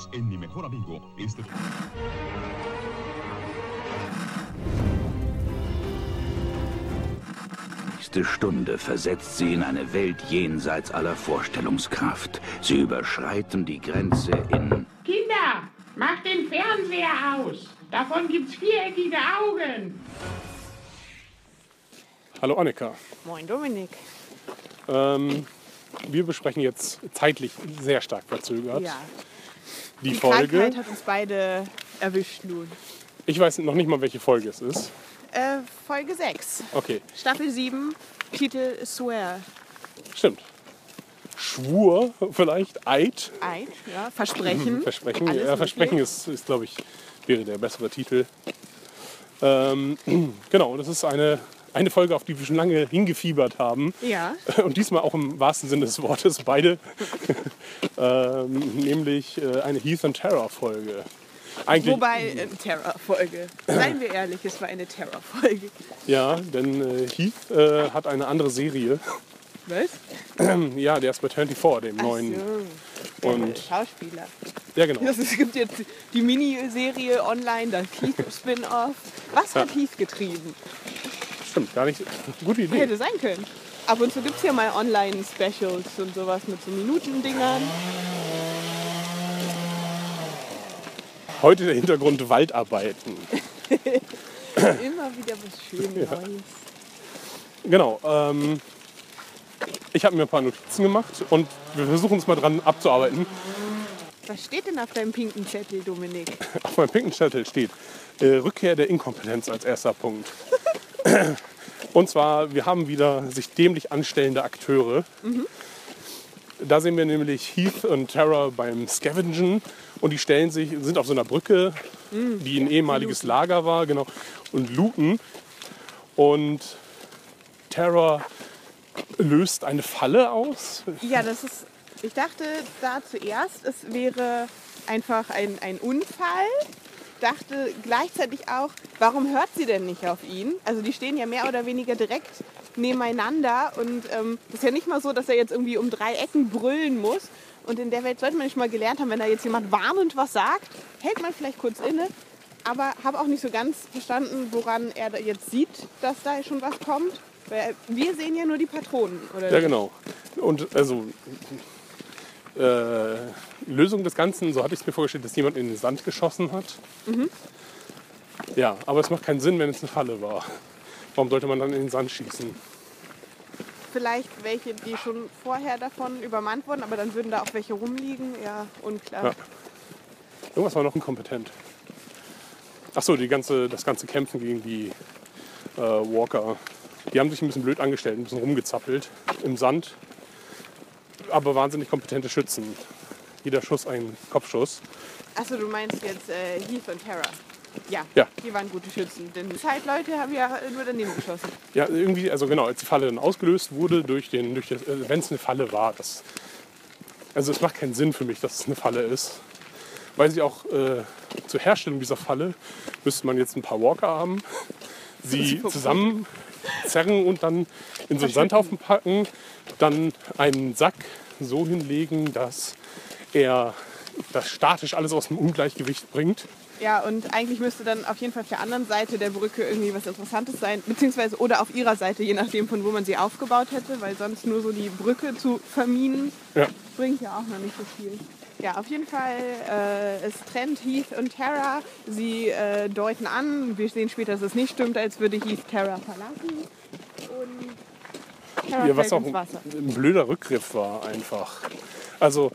Unidos en Mi Mejor Amigo. Este... nächste Stunde versetzt sie in eine Welt jenseits aller Vorstellungskraft. Sie überschreiten die Grenze in... Kinder, macht den Fernseher aus. Davon gibt's viereckige Augen. Hallo Annika. Moin Dominik. Ähm, wir besprechen jetzt zeitlich sehr stark verzögert Ja, die, die Folge. Krankheit hat uns beide erwischt nun. Ich weiß noch nicht mal, welche Folge es ist. Äh, Folge 6, Okay, Staffel 7, Titel Swear. stimmt. Schwur vielleicht, Eid, Eid, ja, Versprechen. Versprechen. Alles Ja, Versprechen ist, ist glaube ich, wäre der bessere Titel. Ähm, genau, das ist eine, eine Folge, auf die wir schon lange hingefiebert haben. Ja, Und diesmal auch im wahrsten Sinne des Wortes beide. ähm, nämlich äh, eine Heath and Terror Folge. Eigentlich, wobei äh, Terror-Folge. Seien wir ehrlich, es war eine Terror-Folge. Ja, denn äh, Heath äh, hat eine andere Serie. Was? Ja, der ist bei 24, dem Ach neuen. so, Und Schauspieler. ja, genau. Das, es gibt jetzt die Miniserie online, das Heath-Spin-Off. Was hat Heath getrieben? Stimmt, gar nicht. Gute Idee. Hätte sein können. Ab und zu gibt es ja mal Online-Specials und sowas mit so Minutendingern. Heute der Hintergrund Waldarbeiten. Immer wieder was Schönes Neues. Genau. Ähm, ich habe mir ein paar Notizen gemacht und wir versuchen es mal dran abzuarbeiten. Was steht denn auf deinem pinken Zettel, Dominik? Auf meinem pinken Zettel steht äh, Rückkehr der Inkompetenz als erster Punkt. Und zwar, wir haben wieder sich dämlich anstellende Akteure. Da sehen wir nämlich Heath und Tara beim Scavengen und die stellen sich, sind auf so einer Brücke, die ein ehemaliges Lager war, genau, und looten. Und Tara löst eine Falle aus. Ja, das ist. Ich dachte da zuerst, es wäre einfach ein, ein Unfall. Dachte gleichzeitig auch, warum hört sie denn nicht auf ihn? Also die stehen ja mehr oder weniger direkt nebeneinander und ähm, das ist ja nicht mal so, dass er jetzt irgendwie um drei Ecken brüllen muss. Und in der Welt sollte man nicht mal gelernt haben, wenn da jetzt jemand warnend was sagt, hält man vielleicht kurz inne. Aber habe auch nicht so ganz verstanden, woran er da jetzt sieht, dass da schon was kommt. Weil wir sehen ja nur die Patronen. Oder Ja, genau. Und also äh, Lösung des Ganzen, so hatte ich es mir vorgestellt, dass jemand in den Sand geschossen hat. Ja, aber es macht keinen Sinn, wenn es eine Falle war. Warum sollte man dann in den Sand schießen? Vielleicht welche, die schon vorher davon übermannt wurden, aber dann würden da auch welche rumliegen. Ja, unklar. Ja. Irgendwas war noch inkompetent. Achso, ganze, das ganze Kämpfen gegen die äh, Walker. Die haben sich ein bisschen blöd angestellt, ein bisschen rumgezappelt im Sand. Aber wahnsinnig kompetente Schützen. Jeder Schuss ein Kopfschuss. Achso, du meinst jetzt äh, Heath und Terra. Ja, Ja. die waren gute Schützen. Denn Zeitleute haben ja nur daneben geschossen. Ja, irgendwie, also genau, als die Falle dann ausgelöst wurde, durch den, durch das, äh, wenn es eine Falle war, das, also es macht keinen Sinn für mich, dass es eine Falle ist. Weil sie auch äh, zur Herstellung dieser Falle müsste man jetzt ein paar Walker haben, sie zusammenzerren und dann in so einen Sandhaufen packen, dann einen Sack so hinlegen, dass er das statisch alles aus dem Ungleichgewicht bringt. Ja, und eigentlich müsste dann auf jeden Fall auf der anderen Seite der Brücke irgendwie was Interessantes sein, beziehungsweise oder auf ihrer Seite, je nachdem von wo man sie aufgebaut hätte, weil sonst nur so die Brücke zu verminen Ja. bringt ja auch noch nicht so viel. Ja, auf jeden Fall, äh, es trennt Heath und Tara. Sie äh, deuten an, wir sehen später, dass es nicht stimmt, als würde Heath Tara verlassen. Und Tara Ja, was auch ein blöder Rückgriff war einfach. Also,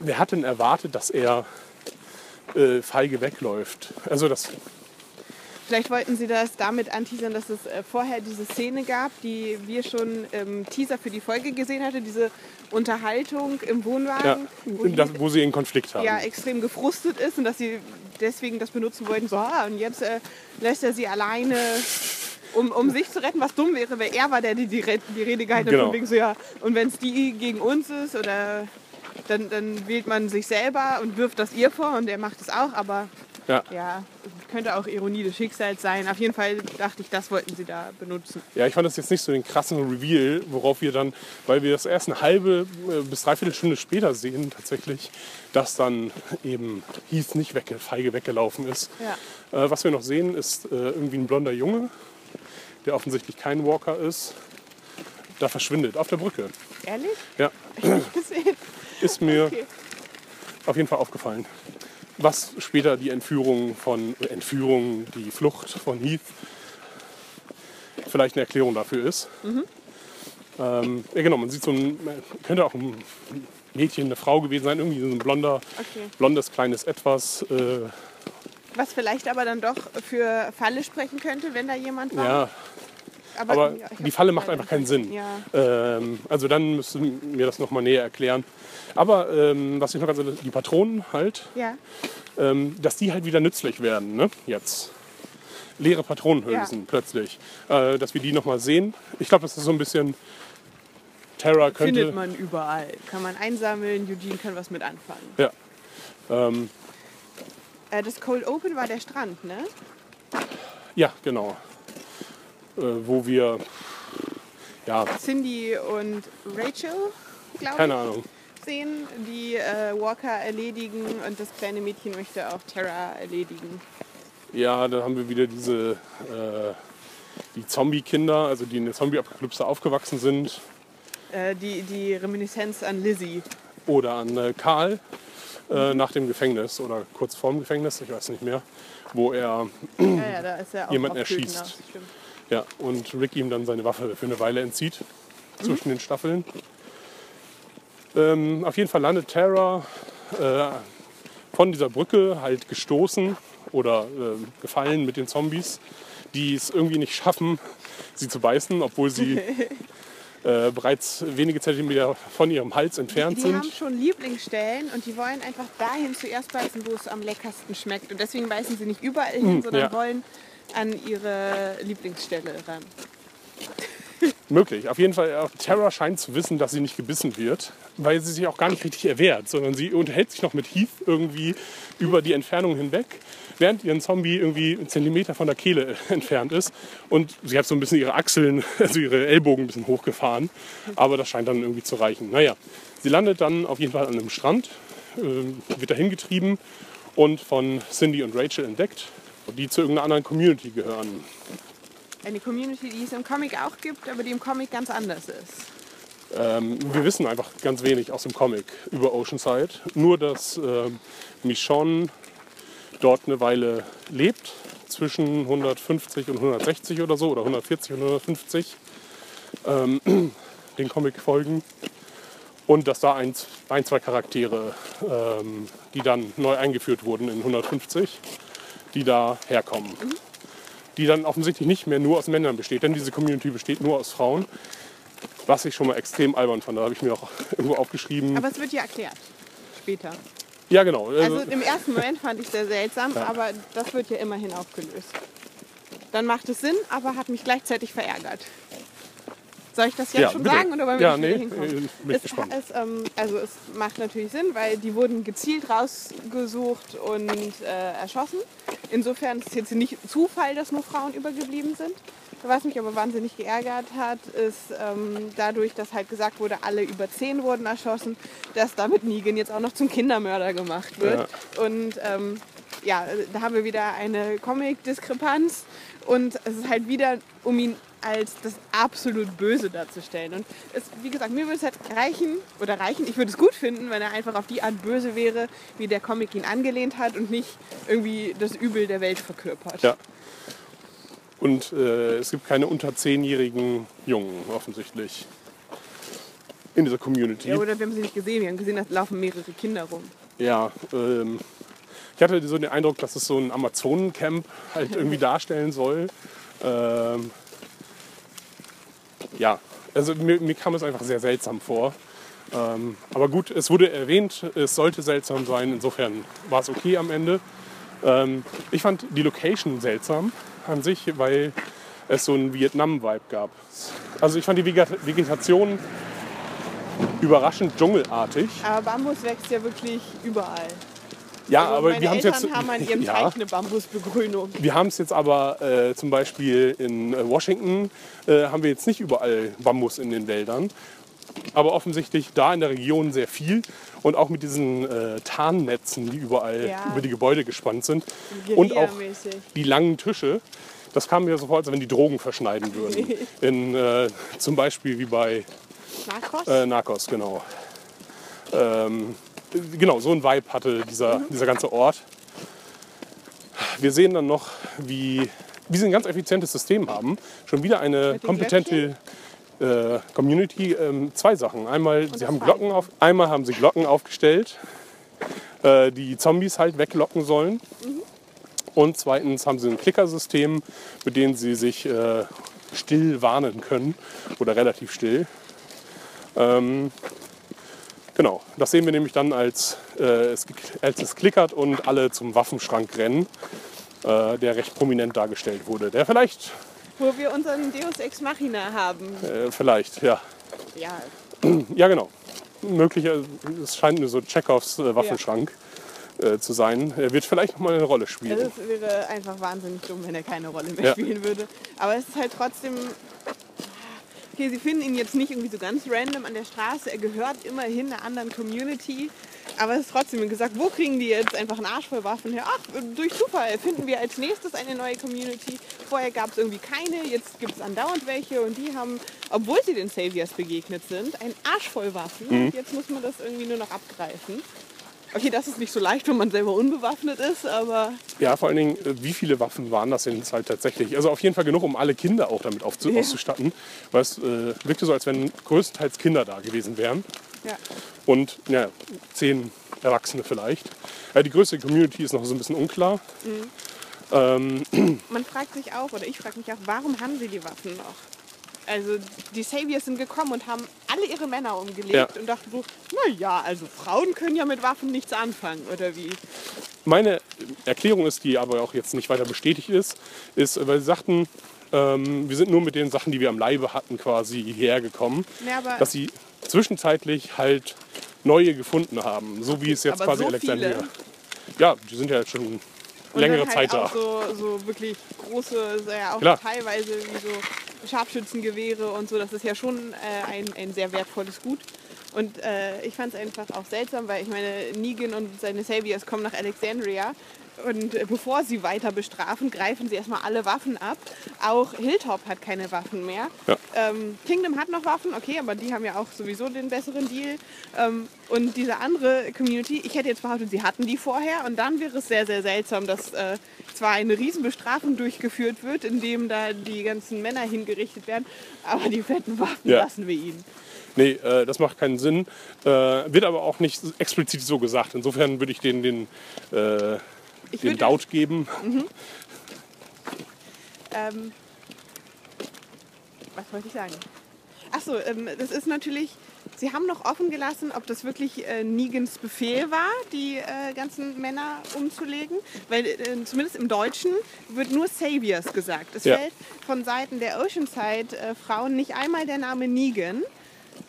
wer hat denn erwartet, dass er äh, feige wegläuft? Also das, Vielleicht wollten sie das damit anteasern, dass es äh, vorher diese Szene gab, die wir schon im Teaser für die Folge gesehen hatten, diese Unterhaltung im ja, Wohnwagen, wo das, wo sie einen Konflikt haben. ja, extrem gefrustet ist und dass sie deswegen das benutzen wollten, so, ah, und jetzt äh, lässt er sie alleine, um, um sich zu retten, was dumm wäre, weil er war der, der die, die Rede gehalten hat, Genau. wegen so, ja, und wenn es die gegen uns ist, oder dann, dann wählt man sich selber und wirft das ihr vor und er macht es auch, aber Ja. ja, könnte auch Ironie des Schicksals sein. Auf jeden Fall dachte ich, das wollten sie da benutzen. Ja, ich fand das jetzt nicht so den krassen Reveal, worauf wir dann, weil wir das erst eine halbe äh, bis dreiviertel Stunde später sehen tatsächlich, dass dann eben Heath nicht wegge feige weggelaufen ist. Ja. Äh, was wir noch sehen, ist äh, irgendwie ein blonder Junge, der offensichtlich kein Walker ist, da verschwindet auf der Brücke. Ehrlich? Ja, ich nicht gesehen. ist mir Okay. auf jeden Fall aufgefallen. Was später die Entführung von äh, Entführung, die Flucht von Heath vielleicht eine Erklärung dafür ist. Ähm, ja genau, man sieht so ein, könnte auch ein Mädchen, eine Frau gewesen sein, irgendwie so ein blonder, Okay. blondes kleines Etwas. Äh, Was vielleicht aber dann doch für Falle sprechen könnte, wenn da jemand war. ja, aber ich die Falle macht einfach keinen Sinn. Ja. Ähm, also dann müssen wir das nochmal näher erklären. Aber ähm, was ich noch ganz die Patronen halt, Ja. ähm, dass die halt wieder nützlich werden, ne? Jetzt. Leere Patronenhülsen Ja. plötzlich. Äh, dass wir die nochmal sehen. Ich glaube, das ist so ein bisschen. Terra könnte. Findet man überall. Kann man einsammeln, Eugene kann was mit anfangen. Ja. Ähm, Äh, das Cold Open war der Strand, ne? ja, genau. Äh, wo wir. Ja, Cindy und Rachel, glaube keine ich, Ahnung. Sehen, die äh, Walker erledigen und das kleine Mädchen möchte auch Terra erledigen. Ja, dann haben wir wieder diese. Äh, die Zombie-Kinder, also die in der Zombie-Apokalypse aufgewachsen sind. Äh, die, die Reminiszenz an Lizzie. Oder an äh, Karl Mhm. nach dem Gefängnis oder kurz vorm Gefängnis, ich weiß nicht mehr, wo er Ja, ja, er Jemanden erschießt. ja, und Rick ihm dann seine Waffe für eine Weile entzieht zwischen den Staffeln. Ähm, auf jeden Fall landet Tara äh, von dieser Brücke halt gestoßen oder äh, gefallen mit den Zombies, die es irgendwie nicht schaffen, sie zu beißen, obwohl sie äh, bereits wenige Zentimeter von ihrem Hals entfernt Die sind. haben schon Lieblingsstellen und die wollen einfach dahin zuerst beißen, wo es am leckersten schmeckt. Und deswegen beißen sie nicht überall hin, sondern ja. wollen an ihre Lieblingsstelle ran. Möglich. Auf jeden Fall, auch Terra scheint zu wissen, dass sie nicht gebissen wird, weil sie sich auch gar nicht richtig erwehrt, sondern sie unterhält sich noch mit Heath irgendwie über die Entfernung hinweg, während ihren Zombie irgendwie einen Zentimeter von der Kehle entfernt ist. Und sie hat so ein bisschen ihre Achseln, also ihre Ellbogen ein bisschen hochgefahren, aber das scheint dann irgendwie zu reichen. Naja, sie landet dann auf jeden Fall an einem Strand, äh, wird dahin getrieben und von Cindy und Rachel entdeckt, die zu irgendeiner anderen Community gehören. Eine Community, die es im Comic auch gibt, aber die im Comic ganz anders ist. Ähm, wir wissen einfach ganz wenig aus dem Comic über Oceanside. Nur, dass ähm, Michonne dort eine Weile lebt, zwischen 150 und 160 oder so, oder 140 und 150, ähm, den Comic-Folgen. Und dass da ein, ein zwei Charaktere, ähm, die dann neu eingeführt wurden in 150, die da herkommen. Die dann offensichtlich nicht mehr nur aus Männern besteht, denn diese Community besteht nur aus Frauen. Was ich schon mal extrem albern fand, da habe ich mir auch irgendwo aufgeschrieben. Aber es wird ja erklärt. Später. ja, genau. Also im ersten Moment fand ich es sehr seltsam, Ja. aber das wird ja immerhin aufgelöst. Dann macht es Sinn, aber hat mich gleichzeitig verärgert. Soll ich das jetzt Ja, schon bitte. sagen oder wollen wir Ja, nee, hinkommen? äh, bin es, gespannt. Es, ähm, also es macht natürlich Sinn, weil die wurden gezielt rausgesucht und äh, erschossen. Insofern ist es jetzt nicht Zufall, dass nur Frauen übergeblieben sind. Was mich aber wahnsinnig geärgert hat, ist ähm, dadurch, dass halt gesagt wurde, alle über zehn wurden erschossen, dass damit Negan jetzt auch noch zum Kindermörder gemacht wird. Und ähm, ja, da haben wir wieder eine Comic-Diskrepanz und es ist halt wieder, um ihn als das absolut Böse darzustellen. Und es, wie gesagt, mir würde es halt reichen, oder reichen, ich würde es gut finden, wenn er einfach auf die Art böse wäre, wie der Comic ihn angelehnt hat und nicht irgendwie das Übel der Welt verkörpert. Ja. Und äh, es gibt keine unter zehnjährigen Jungen offensichtlich in dieser Community. Ja, oder wir haben sie nicht gesehen, wir haben gesehen, da laufen mehrere Kinder rum. Ja, ähm, ich hatte so den Eindruck, dass es so ein Amazonencamp halt irgendwie darstellen soll. Ähm, ja, also mir, mir kam es einfach sehr seltsam vor. Ähm, aber gut, es wurde erwähnt, es sollte seltsam sein, insofern war es okay am Ende. Ähm, ich fand die Location seltsam an sich, weil es so einen Vietnam-Vibe gab. Also ich fand die Vegeta- Vegetation überraschend dschungelartig. Aber Bambus wächst ja wirklich überall. Ja, Also aber meine wir haben jetzt. haben an ihrem ja, Teich eine Bambusbegrünung. wir haben es jetzt aber äh, zum Beispiel in äh, Washington äh, haben wir jetzt nicht überall Bambus in den Wäldern. Aber offensichtlich da in der Region sehr viel und auch mit diesen äh, Tarnnetzen, die überall Ja. über die Gebäude gespannt sind. Und auch die langen Tische. Das kam mir so vor, als wenn die Drogen verschneiden würden. In, äh, zum Beispiel wie bei Narcos? äh, Narcos, genau. Ähm, genau, so ein Vibe hatte dieser, dieser ganze Ort. Wir sehen dann noch, wie, wie sie ein ganz effizientes System haben. Schon wieder eine kompetente äh, Community. Ähm, zwei Sachen. Einmal, sie haben. Glocken auf, einmal haben sie Glocken aufgestellt, äh, die Zombies halt weglocken sollen. Und zweitens haben sie ein Klickersystem, mit dem sie sich äh, still warnen können oder relativ still. Ähm, genau, das sehen wir nämlich dann, als, äh, es, als es klickert und alle zum Waffenschrank rennen, äh, der recht prominent dargestellt wurde. Der vielleicht, Wo wir unseren Deus Ex Machina haben. äh, vielleicht, ja. Ja, Ja, genau. Möglich, äh, es scheint nur so Chekhovs äh, Waffenschrank äh, zu sein. Er wird vielleicht noch mal eine Rolle spielen. es wäre einfach wahnsinnig dumm, wenn er keine Rolle mehr Ja. spielen würde. Aber es ist halt trotzdem. Okay, sie finden ihn jetzt nicht irgendwie so ganz random an der Straße. Er gehört immerhin einer anderen Community. Aber es ist trotzdem gesagt, wo kriegen die jetzt einfach einen Arsch voll Waffen her? Ach, durch Zufall finden wir als nächstes eine neue Community. Vorher gab es irgendwie keine, jetzt gibt es andauernd welche und die haben, obwohl sie den Saviors begegnet sind, einen Arsch voll Waffen. Und jetzt muss man das irgendwie nur noch abgreifen. Okay, das ist nicht so leicht, wenn man selber unbewaffnet ist, aber Ja, vor allen Dingen, äh, wie viele Waffen waren das denn jetzt halt tatsächlich? Also auf jeden Fall genug, um alle Kinder auch damit aufzu Ja. auszustatten. Weil es äh, wirkte so, als wenn größtenteils Kinder da gewesen wären. ja. Und ja, zehn Erwachsene vielleicht. Ja, die größte Community ist noch so ein bisschen unklar. Ähm, Man fragt sich auch, oder ich frage mich auch, warum haben sie die Waffen noch? Also die Saviors sind gekommen und haben alle ihre Männer umgelegt Ja. und dachten so, naja, also Frauen können ja mit Waffen nichts anfangen, oder wie? Meine Erklärung ist, die aber auch jetzt nicht weiter bestätigt ist, ist, weil sie sagten, ähm, wir sind nur mit den Sachen, die wir am Leibe hatten, quasi hierher gekommen, Ja, aber- dass sie zwischenzeitlich halt neue gefunden haben, so wie es jetzt quasi so Alexandria. Ja, die sind ja jetzt schon längere dann Zeit halt da. auch so, so wirklich große, ja auch Klar. teilweise wie so Scharfschützengewehre und so. Das ist ja schon äh, ein, ein sehr wertvolles Gut. Und äh, ich fand es einfach auch seltsam, weil ich meine, Negan und seine Saviors kommen nach Alexandria. Und bevor sie weiter bestrafen, greifen sie erstmal alle Waffen ab. Auch Hilltop hat keine Waffen mehr. Ja. Ähm, Kingdom hat noch Waffen, okay, aber die haben ja auch sowieso den besseren Deal. Ähm, und diese andere Community, ich hätte jetzt behauptet, sie hatten die vorher. Und dann wäre es sehr, sehr seltsam, dass äh, zwar eine Riesenbestrafung durchgeführt wird, indem da die ganzen Männer hingerichtet werden, aber die fetten Waffen Ja. lassen wir ihnen. Nee, äh, das macht keinen Sinn. Äh, wird aber auch nicht explizit so gesagt. Insofern würde ich den, den, äh, Ich den Doubt geben. Ähm, was wollte ich sagen? Achso, ähm, das ist natürlich, sie haben noch offen gelassen, ob das wirklich äh, Negans Befehl war, die äh, ganzen Männer umzulegen. Weil äh, zumindest im Deutschen wird nur Saviors gesagt. Es Ja. fällt von Seiten der Oceanside-Frauen nicht einmal der Name Negan.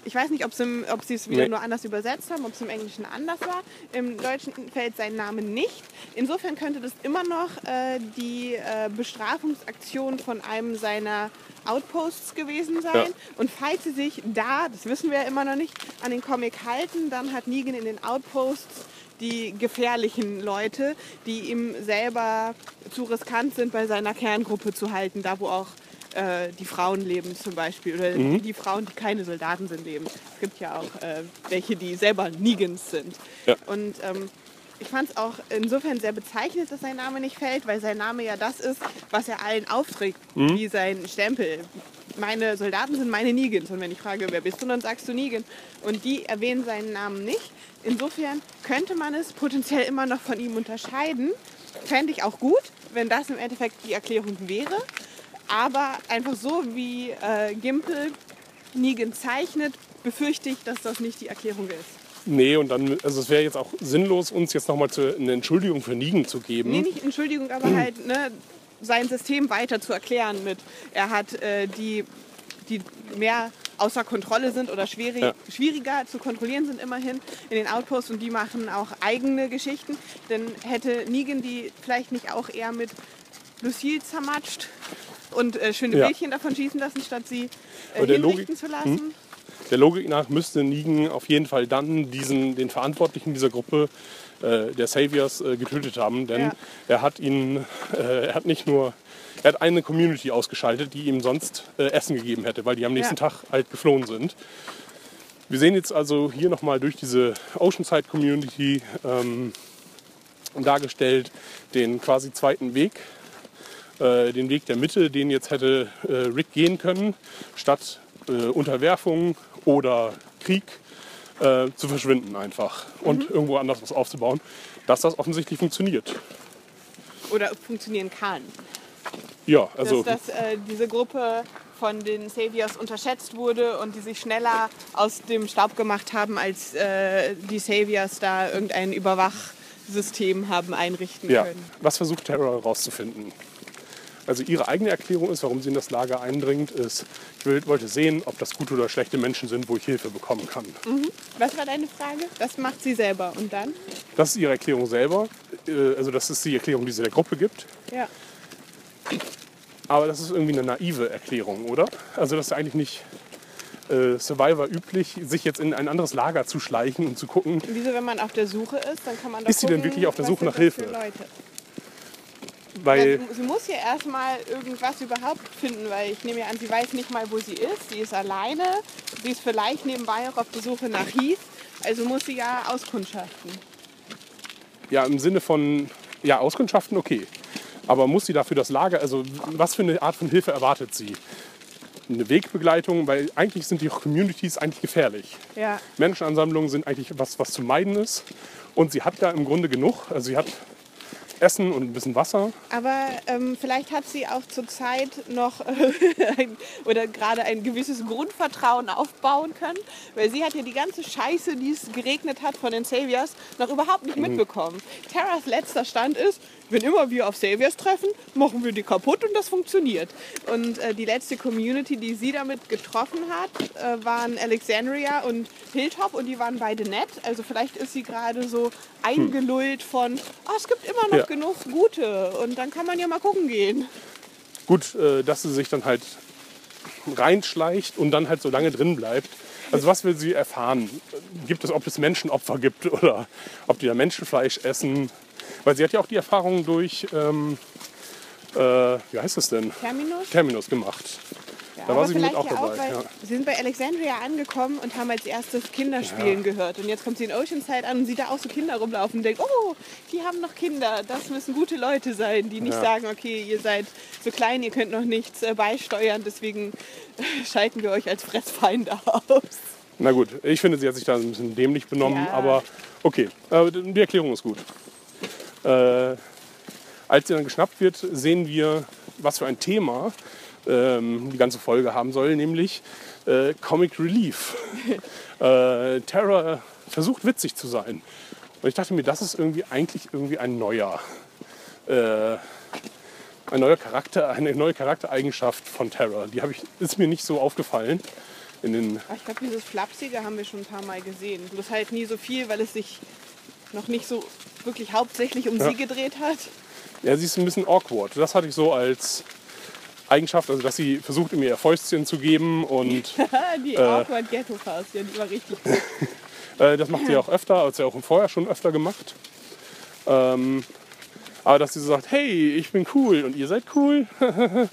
Ich weiß nicht, ob sie es wieder Nee. nur anders übersetzt haben, ob es im Englischen anders war. Im Deutschen fällt sein Name nicht. Insofern könnte das immer noch äh, die äh, Bestrafungsaktion von einem seiner Outposts gewesen sein. Ja. Und falls sie sich da, das wissen wir ja immer noch nicht, an den Comic halten, dann hat Negan in den Outposts die gefährlichen Leute, die ihm selber zu riskant sind, bei seiner Kerngruppe zu halten, da wo auch äh, die Frauen leben zum Beispiel oder Mhm. die Frauen, die keine Soldaten sind, leben. Es gibt ja auch äh, welche, die selber Negans sind. Ja. Und ähm, ich fand es auch insofern sehr bezeichnend, dass sein Name nicht fällt, weil sein Name ja das ist, was er allen aufträgt, Mhm. wie sein Stempel. Meine Soldaten sind meine Negans. Und wenn ich frage, wer bist du, dann sagst du Negan. Und die erwähnen seinen Namen nicht. Insofern könnte man es potenziell immer noch von ihm unterscheiden. Fände ich auch gut, wenn das im Endeffekt die Erklärung wäre. Aber einfach so wie äh, Gimpel Negan zeichnet, befürchte ich, dass das nicht die Erklärung ist. Nee, und dann, also es wäre jetzt auch sinnlos, uns jetzt nochmal eine Entschuldigung für Nigen zu geben. Nee, nicht Entschuldigung, aber halt ne, sein System weiter zu erklären mit, er hat äh, die die mehr außer Kontrolle sind oder schwierig, Ja. schwieriger zu kontrollieren sind immerhin in den Outposts und die machen auch eigene Geschichten. Dann hätte Negan die vielleicht nicht auch eher mit Lucille zermatscht und äh, schöne Ja. Bildchen davon schießen lassen, statt sie äh, hinrichten Logik- zu lassen. Der Logik nach müsste Negan auf jeden Fall dann diesen, den Verantwortlichen dieser Gruppe, äh, der Saviors, äh, getötet haben. Denn Ja. er hat ihn, äh, er hat nicht nur, er hat eine Community ausgeschaltet, die ihm sonst äh, Essen gegeben hätte, weil die am nächsten Ja. Tag halt geflohen sind. Wir sehen jetzt also hier nochmal durch diese Oceanside Community ähm, dargestellt den quasi zweiten Weg, äh, den Weg der Mitte, den jetzt hätte äh, Rick gehen können, statt äh, Unterwerfung oder Krieg äh, zu verschwinden einfach und irgendwo anders was aufzubauen, dass das offensichtlich funktioniert. Oder funktionieren kann. Ja, also dass, dass äh, diese Gruppe von den Saviors unterschätzt wurde und die sich schneller aus dem Staub gemacht haben, als äh, die Saviors da irgendein Überwachsystem haben einrichten ja. können. Was versucht Terror herauszufinden? Also ihre eigene Erklärung ist, warum sie in das Lager eindringt, ist, ich will, wollte sehen, ob das gute oder schlechte Menschen sind, wo ich Hilfe bekommen kann. Was war deine Frage? Das macht sie selber. Und dann? Das ist ihre Erklärung selber. Äh, Also das ist die Erklärung, die sie der Gruppe gibt. Ja. Aber das ist irgendwie eine naive Erklärung, oder? Also das ist eigentlich nicht äh, Survivor üblich, sich jetzt in ein anderes Lager zu schleichen und zu gucken. Wieso, wenn man auf der Suche ist, dann kann man doch Ist sie denn gucken, wirklich auf der Suche nach Hilfe? Weil, Ja, sie muss ja erstmal irgendwas überhaupt finden, weil ich nehme ja an, sie weiß nicht mal, wo sie ist. Sie ist alleine. Sie ist vielleicht nebenbei auch auf der Suche nach Heath. Also muss sie ja auskundschaften. ja, im Sinne von, ja, Auskundschaften, okay. Aber muss sie dafür das Lager, also was für eine Art von Hilfe erwartet sie? Eine Wegbegleitung, weil eigentlich sind die Communities eigentlich gefährlich. Ja. Menschenansammlungen sind eigentlich was, was zu meiden ist. Und sie hat ja im Grunde genug. Also sie hat Essen und ein bisschen Wasser. Aber ähm, vielleicht hat sie auch zurzeit noch äh, ein, oder gerade ein gewisses Grundvertrauen aufbauen können, weil sie hat ja die ganze Scheiße, die es geregnet hat von den Saviors, noch überhaupt nicht mitbekommen. Terras letzter Stand ist, wenn immer wir auf Saviors treffen, machen wir die kaputt und das funktioniert. Und äh, die letzte Community, die sie damit getroffen hat, äh, waren Alexandria und Hilltop und die waren beide nett. Also vielleicht ist sie gerade so eingelullt von, oh, es gibt immer noch. Genug gute und dann kann man ja mal gucken gehen. Gut, äh, dass sie sich dann halt reinschleicht und dann halt so lange drin bleibt. Also was will sie erfahren? Gibt es, ob es Menschenopfer gibt oder ob die da Menschenfleisch essen? Weil sie hat ja auch die Erfahrung durch, ähm, äh, wie heißt es denn? Terminus? Terminus gemacht. Ja, Da war aber sie mit auch ja dabei, weil ja. Sie sind bei Alexandria angekommen und haben als erstes Kinderspielen gehört. Und jetzt kommt sie in Oceanside an und sieht da auch so Kinder rumlaufen und denkt, oh, die haben noch Kinder. Das müssen gute Leute sein, die nicht Ja. sagen, okay, ihr seid so klein, ihr könnt noch nichts äh, beisteuern, deswegen schalten wir euch als Fressfeinde aus. Na gut, ich finde, sie hat sich da ein bisschen dämlich benommen, Ja. aber okay, äh, die Erklärung ist gut. Äh, als sie dann geschnappt wird, sehen wir, was für ein Thema ähm, die ganze Folge haben soll, nämlich äh, Comic Relief. äh, Terra versucht witzig zu sein. Und ich dachte mir, das ist irgendwie eigentlich irgendwie ein neuer, äh, ein neuer Charakter, eine neue Charaktereigenschaft von Terra. Die habe ich, ist mir nicht so aufgefallen in den Aber ich glaube, dieses Flapsige haben wir schon ein paar Mal gesehen. Bloß halt nie so viel, weil es sich noch nicht so wirklich hauptsächlich um Ja. sie gedreht hat. Ja, sie ist ein bisschen awkward. Das hatte ich so als Eigenschaft, also dass sie versucht, mir ihr Fäustchen zu geben und die Awkward Ghetto Faust, ja, die war richtig gut. äh, das macht sie auch öfter, hat sie auch vorher schon öfter gemacht. Ähm, aber dass sie so sagt, hey, ich bin cool und ihr seid cool.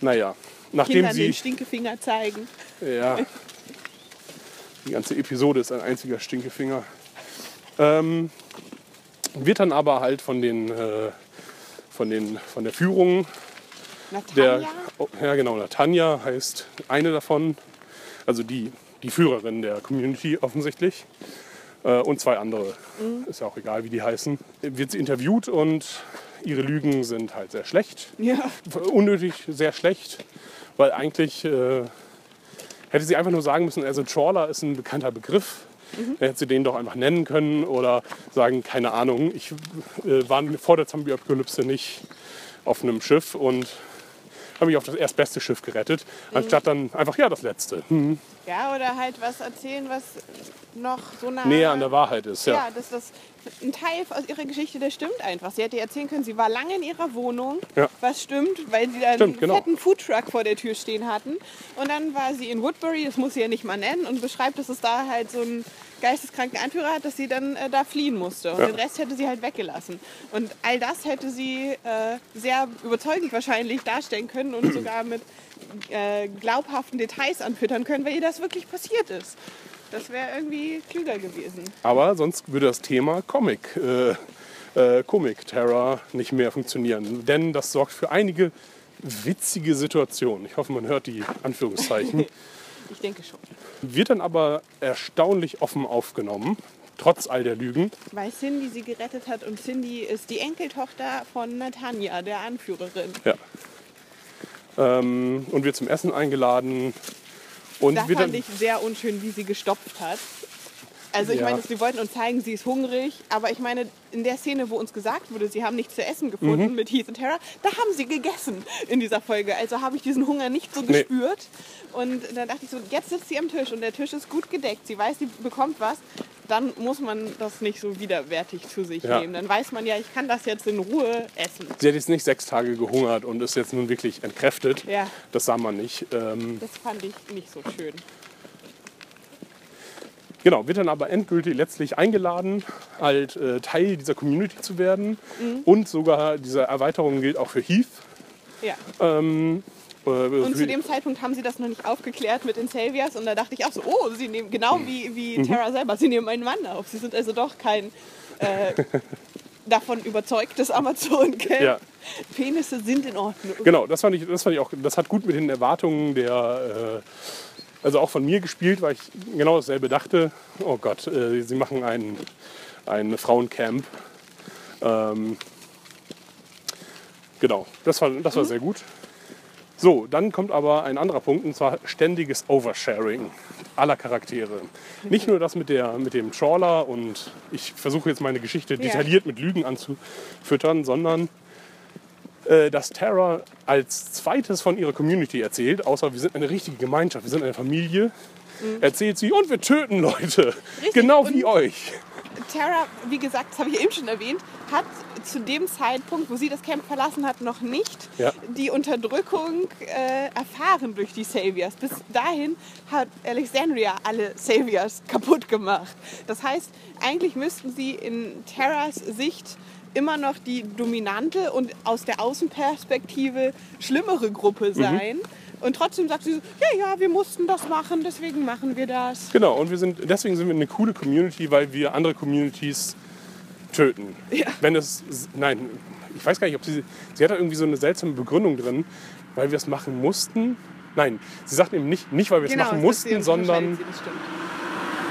naja, nachdem Kindern sie... den Stinkefinger zeigen. Ja. Die ganze Episode ist ein einziger Stinkefinger. Ähm, wird dann aber halt von den, äh, von den von der Führung der Natalia? oh, ja genau Natanja heißt eine davon, also die die Führerin der Community offensichtlich. Äh, und zwei andere. Ist ja auch egal wie die heißen. Wird sie interviewt und ihre Lügen sind halt sehr schlecht. Ja. unnötig sehr schlecht, weil eigentlich äh, hätte sie einfach nur sagen müssen, also Trawler ist ein bekannter Begriff. Dann hätte sie den doch einfach nennen können oder sagen, keine Ahnung, ich äh, war vor der Zombie-Apokalypse nicht auf einem Schiff und habe mich auf das erstbeste Schiff gerettet, anstatt dann einfach, ja, das letzte. Hm. Ja, oder halt was erzählen, was noch so nah Näher an der Wahrheit ist, ja. Ja, dass das ein Teil aus ihrer Geschichte, der stimmt einfach. Sie hätte erzählen können, sie war lange in ihrer Wohnung, Ja. was stimmt, weil sie da Stimmt, einen genau. fetten Foodtruck vor der Tür stehen hatten. Und dann war sie in Woodbury, das muss sie ja nicht mal nennen, und beschreibt, dass es da halt so einen geisteskranken Anführer hat, dass sie dann äh, da fliehen musste. Und Ja. den Rest hätte sie halt weggelassen. Und all das hätte sie äh, sehr überzeugend wahrscheinlich darstellen können und sogar mit äh, glaubhaften Details anfüttern können, weil ihr das wirklich passiert ist. Das wäre irgendwie klüger gewesen. Aber sonst würde das Thema Comic, äh, äh, Comic Terror nicht mehr funktionieren. Denn das sorgt für einige witzige Situationen. Ich hoffe, man hört die Anführungszeichen. Ich denke schon. Wird dann aber erstaunlich offen aufgenommen, trotz all der Lügen. Weil Cindy sie gerettet hat und Cindy ist die Enkeltochter von Natanja, der Anführerin. Ja. Ähm, und wird zum Essen eingeladen. Und Da wird fand dann, ich sehr unschön, wie sie gestopft hat. Also ich Ja. meine, sie wollten uns zeigen, sie ist hungrig, aber ich meine, in der Szene, wo uns gesagt wurde, sie haben nichts zu essen gefunden Mhm. mit Heath und Tara, da haben sie gegessen in dieser Folge. Also habe ich diesen Hunger nicht so Nee. gespürt. Und dann dachte ich so, jetzt sitzt sie am Tisch und der Tisch ist gut gedeckt. Sie weiß, sie bekommt was. Dann muss man das nicht so widerwärtig zu sich Ja. nehmen. Dann weiß man ja, ich kann das jetzt in Ruhe essen. sie hat jetzt nicht sechs Tage gehungert und ist jetzt nun wirklich entkräftet. Ja. Das sah man nicht. Ähm, Das fand ich nicht so schön. Genau, wird dann aber endgültig letztlich eingeladen, halt äh, Teil dieser Community zu werden. Mhm. Und sogar diese Erweiterung gilt auch für Heath. Ja. Ähm, äh, Und zu dem Zeitpunkt haben sie das noch nicht aufgeklärt mit den Saviors und da dachte ich auch so, oh, sie nehmen, genau wie, wie Mhm. Tara selber, sie nehmen einen Mann auf. Sie sind also doch kein äh, davon überzeugtes Amazon-Camp. Ja. Penisse sind in Ordnung. Genau, das fand ich, das fand ich auch, das hat gut mit den Erwartungen der, äh, also auch von mir gespielt, weil ich genau dasselbe dachte. Oh Gott, äh, sie machen ein, ein Frauencamp. Ähm, genau, das war, das war sehr gut. So, dann kommt aber ein anderer Punkt, und zwar ständiges Oversharing aller Charaktere. Nicht nur das mit, der, mit dem Trawler und ich versuche jetzt meine Geschichte detailliert mit Lügen anzufüttern, sondern äh, dass Terra als zweites von ihrer Community erzählt, außer wir sind eine richtige Gemeinschaft, wir sind eine Familie, erzählt sie und wir töten Leute, genau wie und- euch. Tara, wie gesagt, das habe ich eben schon erwähnt, hat zu dem Zeitpunkt, wo sie das Camp verlassen hat, noch nicht Ja. die Unterdrückung äh, erfahren durch die Saviors. Bis dahin hat Alexandria alle Saviors kaputt gemacht. Das heißt, eigentlich müssten sie in Terras Sicht immer noch die dominante und aus der Außenperspektive schlimmere Gruppe sein. Und trotzdem sagt sie so, ja, ja, wir mussten das machen, deswegen machen wir das. Genau, und wir sind, deswegen sind wir eine coole Community, weil wir andere Communities töten. Ja. Wenn es, nein, ich weiß gar nicht, ob sie, sie hat da irgendwie so eine seltsame Begründung drin, weil wir es machen mussten. Nein, sie sagt eben nicht, nicht weil wir es machen Genau, ist mussten, sondern,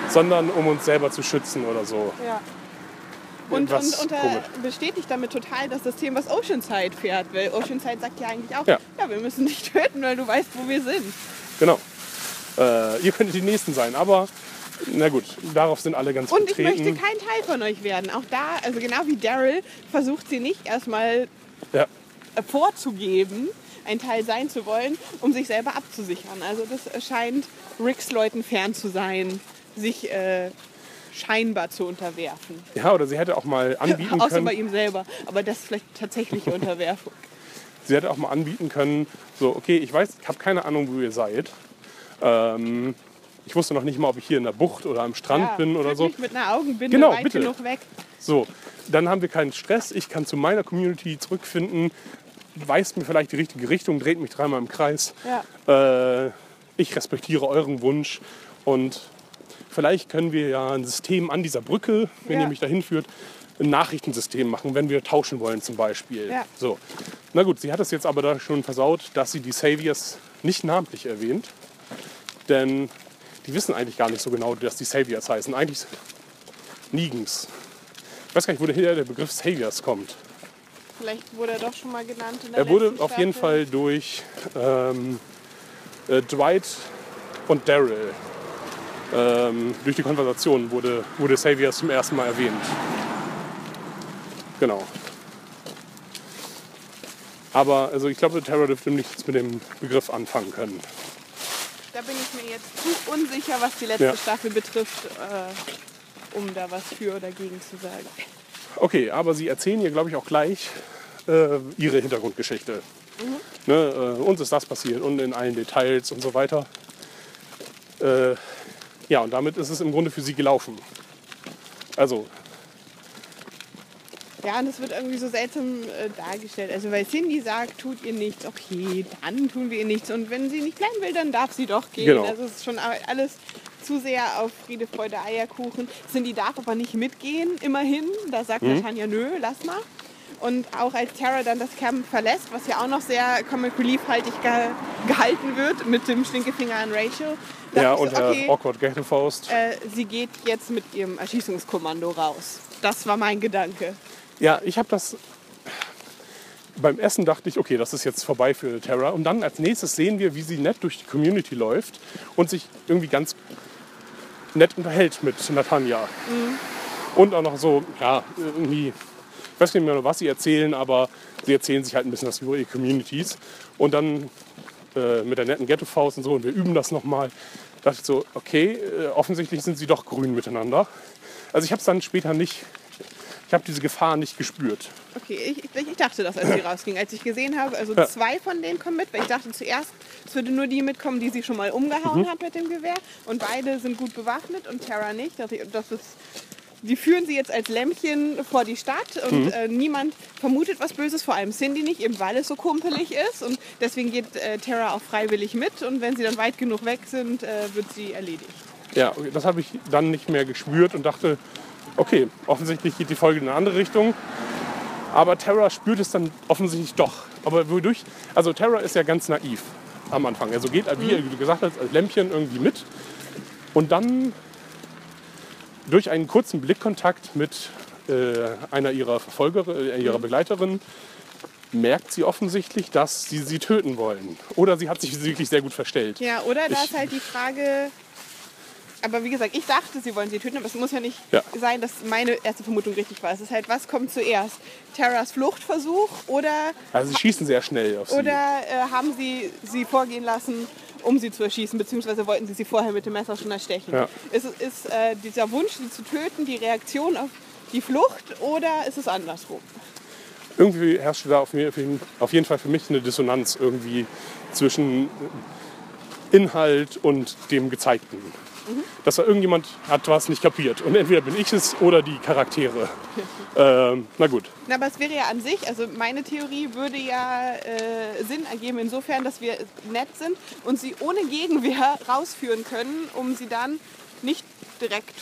sondern um uns selber zu schützen oder so. Ja. Und, und, und bestätigt damit total das System, was Oceanside fährt. Weil Oceanside sagt ja eigentlich auch, Ja. ja. wir müssen dich töten, weil du weißt, wo wir sind. Genau. Äh, ihr könntet die Nächsten sein, aber na gut, darauf sind alle ganz Und ich vertreten. möchte kein Teil von euch werden. Auch da, also genau wie Daryl, versucht sie nicht erstmal ja. vorzugeben, ein Teil sein zu wollen, um sich selber abzusichern. Also das scheint Ricks Leuten fern zu sein, sich äh, scheinbar zu unterwerfen. ja, oder sie hätte auch mal anbieten Außer bei können, ihm selber. Aber das ist vielleicht tatsächliche Unterwerfung. sie hätte auch mal anbieten können, so, okay, ich weiß, ich habe keine Ahnung, wo ihr seid. Ähm, ich wusste noch nicht mal, ob ich hier in der Bucht oder am Strand Ja, bin oder so. wirklich Mit einer Augenbinde Genau, weit bitte. genug weg. So, dann haben wir keinen Stress. Ich kann zu meiner Community zurückfinden, weist mir vielleicht die richtige Richtung, dreht mich dreimal im Kreis. Ja. Äh, ich respektiere euren Wunsch und vielleicht können wir ja ein System an dieser Brücke, wenn Ja. ihr mich dahin führt, ein Nachrichtensystem machen, wenn wir tauschen wollen zum Beispiel. Ja. So. Na gut, sie hat es jetzt aber da schon versaut, dass sie die Saviors nicht namentlich erwähnt. Denn die wissen eigentlich gar nicht so genau, dass die Saviors heißen. Eigentlich Negens. Ich weiß gar nicht, woher der Begriff Saviors kommt. Vielleicht wurde er doch schon mal genannt Er wurde auf jeden. Fall durch ähm, äh, Dwight und Daryl, ähm, durch die Konversation wurde, wurde Saviors zum ersten Mal erwähnt. Genau. Aber also ich glaube, Terra dürfte nichts mit dem Begriff anfangen können. Da bin ich mir jetzt zu unsicher, was die letzte Ja. Staffel betrifft, äh, um da was für oder gegen zu sagen. Okay, aber sie erzählen ihr, glaube ich, auch gleich äh, ihre Hintergrundgeschichte. Ne, äh, uns ist das passiert und in allen Details und so weiter. Ja, und damit ist es im Grunde für sie gelaufen. Also, Ja, und das wird irgendwie so seltsam äh, dargestellt. Also weil Cindy sagt, tut ihr nichts, okay, dann tun wir ihr nichts. Und wenn sie nicht bleiben will, dann darf sie doch gehen. Genau. Also es ist schon alles zu sehr auf Friede, Freude, Eierkuchen. Cindy darf aber nicht mitgehen, immerhin. Da sagt mhm. Tanja, nö, lass mal. Und auch als Tara dann das Camp verlässt, was ja auch noch sehr Comic Relief-haltig ge gehalten wird, mit dem Stinkefinger an Rachel. ja, ich so, und der okay, Awkward Ghetto-Faust. äh, sie geht jetzt mit ihrem Erschießungskommando raus. Das war mein Gedanke. Ja, ich habe das. Beim Essen dachte ich, okay, das ist jetzt vorbei für Terra. Und dann als nächstes sehen wir, wie sie nett durch die Community läuft und sich irgendwie ganz nett unterhält mit Natanja. Und auch noch so, ja, irgendwie, ich weiß nicht mehr, was sie erzählen, aber sie erzählen sich halt ein bisschen was über ihre Communities. Und dann äh, mit der netten Ghetto-Faust und so, und wir üben das nochmal. dachte ich so, okay, äh, offensichtlich sind sie doch grün miteinander. Also ich habe es dann später nicht, ich habe diese Gefahr nicht gespürt. Okay, ich, ich, dachte das, als sie rausging. Als ich gesehen habe, also Ja. zwei von denen kommen mit, weil ich dachte zuerst, es würde nur die mitkommen, die sie schon mal umgehauen Mhm. hat mit dem Gewehr. Und beide sind gut bewaffnet und Tara nicht. Das ist, die führen sie jetzt als Lämpchen vor die Stadt und Mhm. äh, niemand vermutet was Böses, vor allem Cindy nicht, eben weil es so kumpelig ist. Und deswegen geht äh, Tara auch freiwillig mit und wenn sie dann weit genug weg sind, äh, wird sie erledigt. Ja, okay, das habe ich dann nicht mehr gespürt und dachte, okay, offensichtlich geht die Folge in eine andere Richtung. Aber Terra spürt es dann offensichtlich doch. Aber wodurch? Also Terra ist ja ganz naiv am Anfang. Also geht, wie du gesagt hast, als Lämpchen irgendwie mit. Und dann durch einen kurzen Blickkontakt mit äh, einer ihrer Verfolger, äh, ihrer Begleiterin, merkt sie offensichtlich, dass sie sie töten wollen. Oder sie hat sich wirklich sehr gut verstellt. Ja, oder da ist halt die Frage. Aber wie gesagt, ich dachte, sie wollen sie töten, aber es muss ja nicht Ja. sein, dass meine erste Vermutung richtig war. Es ist halt, was kommt zuerst? Terras Fluchtversuch oder, Also sie schießen sehr schnell auf sie. oder äh, haben sie sie vorgehen lassen, um sie zu erschießen, beziehungsweise wollten sie sie vorher mit dem Messer schon erstechen? Ja. Ist, es- ist äh, dieser Wunsch, sie zu töten, die Reaktion auf die Flucht oder ist es andersrum? irgendwie herrscht da auf jeden, auf jeden Fall für mich eine Dissonanz irgendwie zwischen Inhalt und dem Gezeigten. Dass da irgendjemand hat was nicht kapiert. Und entweder bin ich es oder die Charaktere. ähm, na gut. Na, aber es wäre ja an sich, also meine Theorie würde ja äh, Sinn ergeben, insofern, dass wir nett sind und sie ohne Gegenwehr rausführen können, um sie dann nicht direkt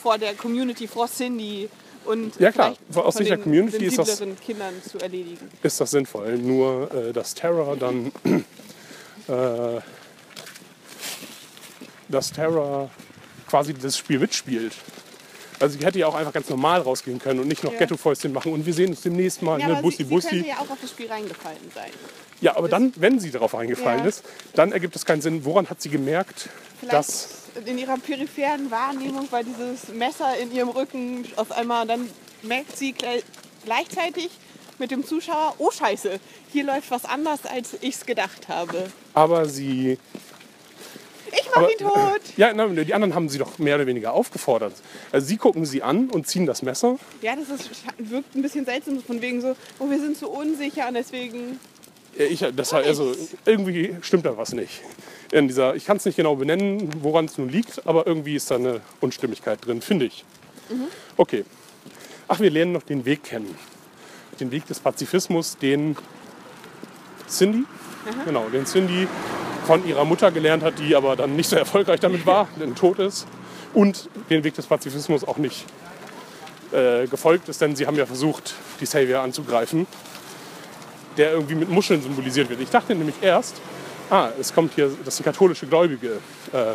vor der Community, vor Cindy und Ja, klar. Aus Sicht der Community ist das- Kindern zu erledigen. Ist das sinnvoll? Nur, äh, dass Terra dann. äh, dass Terra quasi das Spiel mitspielt. Also sie hätte ja auch einfach ganz normal rausgehen können und nicht noch Ja. Ghetto-Fäustchen machen und wir sehen uns demnächst mal, Ja, ne, aber Bussi, sie, sie Bussi. könnte ja auch auf das Spiel reingefallen sein. Ja, aber dann, wenn sie darauf eingefallen Ja. ist, dann ergibt es keinen Sinn. Woran hat sie gemerkt, Vielleicht dass. in ihrer peripheren Wahrnehmung war dieses Messer in ihrem Rücken auf einmal, dann merkt sie gle- gleichzeitig mit dem Zuschauer, oh scheiße, hier läuft was anders, als ich es gedacht habe. Aber sie. Ich mach Aber, ihn tot! Ja, na, die anderen haben sie doch mehr oder weniger aufgefordert. Also sie gucken sie an und ziehen das Messer. Ja, das ist, wirkt ein bisschen seltsam, von wegen so, oh, wir sind so unsicher und deswegen, Ja, Ich, das halt, also irgendwie stimmt da was nicht. In dieser, ich kann es nicht genau benennen, woran es nun liegt, aber irgendwie ist da eine Unstimmigkeit drin, finde ich. Okay. Ach, wir lernen noch den Weg kennen. Den Weg des Pazifismus, den Cindy, genau, den Cindy von ihrer Mutter gelernt hat, die aber dann nicht so erfolgreich damit war, denn tot ist. Und den Weg des Pazifismus auch nicht äh, gefolgt ist, denn sie haben ja versucht, die Savior anzugreifen der irgendwie mit Muscheln symbolisiert wird. Ich dachte nämlich erst, ah, es kommt hier, das sind katholische Gläubige. Äh,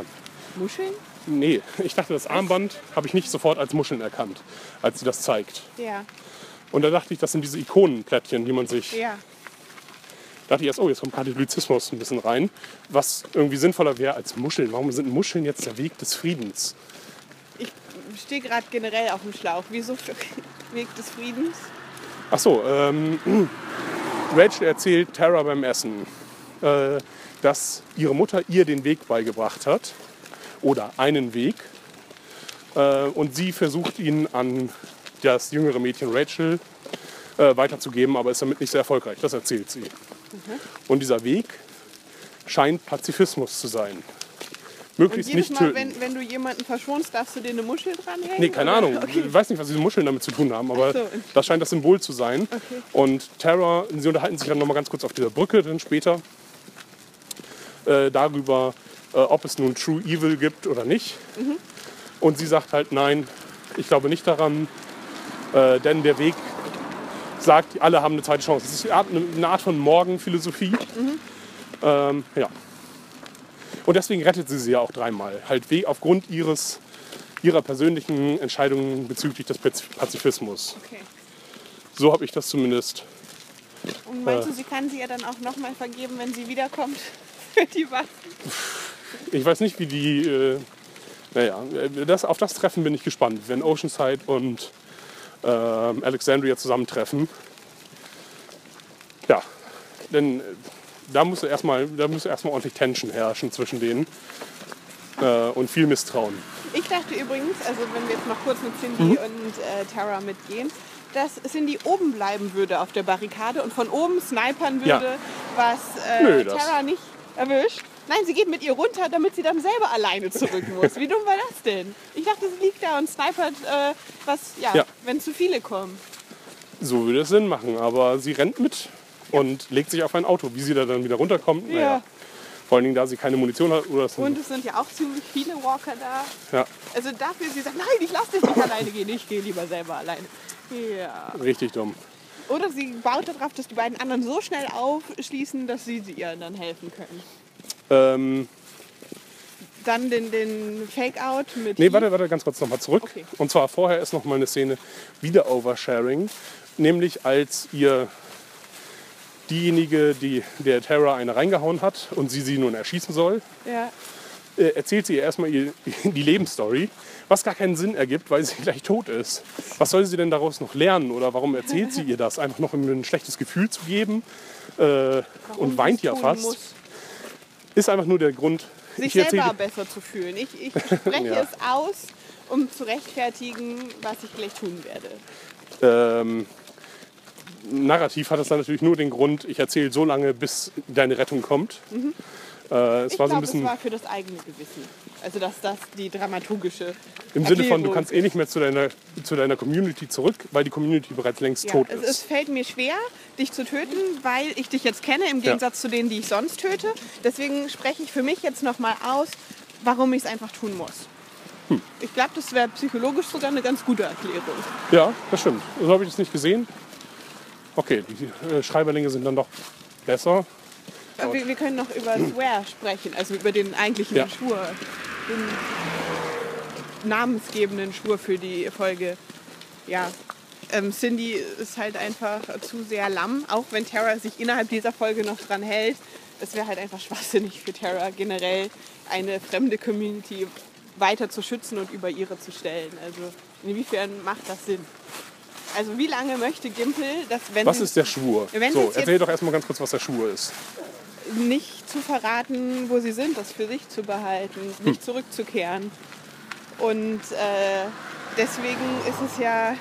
Muscheln? nee, ich dachte, das Armband habe ich nicht sofort als Muscheln erkannt, als sie das zeigt. Ja, Und da dachte ich, das sind diese Ikonenplättchen, die man sich. ja. Dachte ich erst, oh, jetzt kommt Katholizismus ein bisschen rein, was irgendwie sinnvoller wäre als Muscheln. Warum sind Muscheln jetzt der Weg des Friedens? Ich stehe gerade generell auf dem Schlauch. Wieso Weg des Friedens? Ach so, ähm, Rachel erzählt Tara beim Essen, äh, dass ihre Mutter ihr den Weg beigebracht hat oder einen Weg. Äh, und sie versucht ihn an das jüngere Mädchen Rachel äh, weiterzugeben, aber ist damit nicht sehr erfolgreich. Das erzählt sie. Und dieser Weg scheint Pazifismus zu sein. Und Möglichst jedes nicht Mal, töten. wenn, wenn du jemanden verschonst, darfst du dir eine Muschel dranhängen? Nee, keine oder? Ahnung. Okay. Ich weiß nicht, was diese Muscheln damit zu tun haben, aber so. das scheint das Symbol zu sein. Okay. Und Terra, sie unterhalten sich dann nochmal ganz kurz auf dieser Brücke dann später äh, darüber, äh, ob es nun True Evil gibt oder nicht. Mhm. Und sie sagt halt, nein, ich glaube nicht daran, äh, denn der Weg sagt, alle haben eine zweite Chance. Es ist eine Art, von Morgenphilosophie. Mhm. Ähm, ja. Und deswegen rettet sie sie ja auch dreimal. Halt we- aufgrund ihres, ihrer persönlichen Entscheidungen bezüglich des Paz- Pazifismus. Okay. So habe ich das zumindest. Und meinst Äh. du, sie kann sie ja dann auch nochmal vergeben, wenn sie wiederkommt für die Waffen? Ich weiß nicht, wie die. Äh, naja, äh, das, auf das Treffen bin ich gespannt, wenn Oceanside und Alexandria zusammentreffen. Ja, denn äh, da muss erstmal da muss erstmal ordentlich Tension herrschen zwischen denen äh, und viel Misstrauen. Ich dachte übrigens, also wenn wir jetzt noch kurz mit Cindy Mhm. und äh, Tara mitgehen, dass Cindy oben bleiben würde auf der Barrikade und von oben snipern Ja. würde, was äh, Nö, Tara nicht erwischt. Nein, sie geht mit ihr runter, damit sie dann selber alleine zurück muss. Wie dumm war das denn? Ich dachte, sie liegt da und snipert, äh, was, ja, Ja. wenn zu viele kommen. So würde es Sinn machen, aber sie rennt mit und legt sich auf ein Auto. Wie sie da dann wieder runterkommt, naja. Ja. Vor allen Dingen, da sie keine Munition hat oder so. Und es sind ja auch ziemlich viele Walker da. Ja, Also dafür, sie sagt, nein, ich lasse dich nicht alleine gehen, ich gehe lieber selber alleine. Ja. richtig dumm. Oder sie baut darauf, dass die beiden anderen so schnell aufschließen, dass sie, sie ihr dann helfen können. Ähm, Dann den, den Fake-Out mit. Nee, warte, warte, ganz kurz nochmal zurück. Okay. Und zwar vorher ist noch mal eine Szene wieder Oversharing, nämlich als ihr diejenige, die der Terra eine reingehauen hat und sie sie nun erschießen soll, Ja. äh, erzählt sie ihr erstmal ihr, die Lebensstory, was gar keinen Sinn ergibt, weil sie gleich tot ist. Was soll sie denn daraus noch lernen oder warum erzählt sie ihr das? Einfach noch um ein schlechtes Gefühl zu geben äh, und weint ja fast. Muss, Ist einfach nur der Grund. sich selber besser zu fühlen. Ich, ich spreche Ja. es aus, um zu rechtfertigen, was ich gleich tun werde. Ähm, narrativ hat das dann natürlich nur den Grund, ich erzähle so lange, bis deine Rettung kommt. Äh, es. Ich war so ein glaube, es war für das eigene Gewissen. Also, dass das die dramaturgische. im Sinne von, du kannst eh nicht mehr zu deiner, zu deiner Community zurück, weil die Community bereits längst Ja, tot es, ist. es fällt mir schwer, dich zu töten, weil ich dich jetzt kenne, im Gegensatz zu denen, die ich sonst töte. Deswegen spreche ich für mich jetzt nochmal aus, warum ich es einfach tun muss. Hm. Ich glaube, das wäre psychologisch sogar eine ganz gute Erklärung. Ja, das stimmt. So habe ich das nicht gesehen. Okay, die äh, Schreiberlinge sind dann doch besser. Aber Wir, wir können noch über Swear sprechen, also über den eigentlichen Ja. Schwur, den namensgebenden Schwur für die Folge. Ja, ähm, Cindy ist halt einfach zu sehr lamm, auch wenn Tara sich innerhalb dieser Folge noch dran hält. Es wäre halt einfach schwachsinnig für Tara generell eine fremde Community weiter zu schützen und über ihre zu stellen. Also inwiefern macht das Sinn? Also wie lange möchte Gimpel, dass wenn Was ist der Schwur? So, erzähl doch erstmal ganz kurz, was der Schwur ist. Nicht zu verraten, wo sie sind, das für sich zu behalten, Hm. nicht zurückzukehren. Und äh, deswegen ist es ja,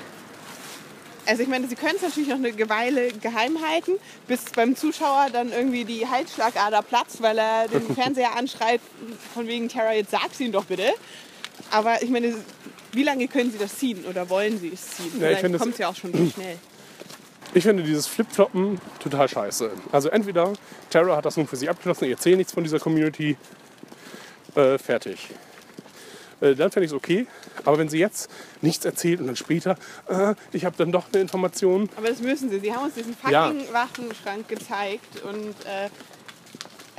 also ich meine, sie können es natürlich noch eine Weile geheim halten, bis beim Zuschauer dann irgendwie die Halsschlagader platzt, weil er den Fernseher anschreit, von wegen Tara, jetzt sag's ihn doch bitte. Aber ich meine, wie lange können sie das ziehen oder wollen sie es ziehen? Ja, ich Vielleicht kommt es ja auch schon so schnell. Ich finde dieses Flipfloppen total scheiße. Also entweder Tara hat das nun für sie abgeschlossen, ich erzähle nichts von dieser Community, äh, fertig. Äh, dann fände ich es okay. Aber wenn sie jetzt nichts erzählt und dann später, äh, ich habe dann doch eine Information. Aber das müssen sie. Sie haben uns diesen fucking Ja. Waffenschrank gezeigt. Und äh,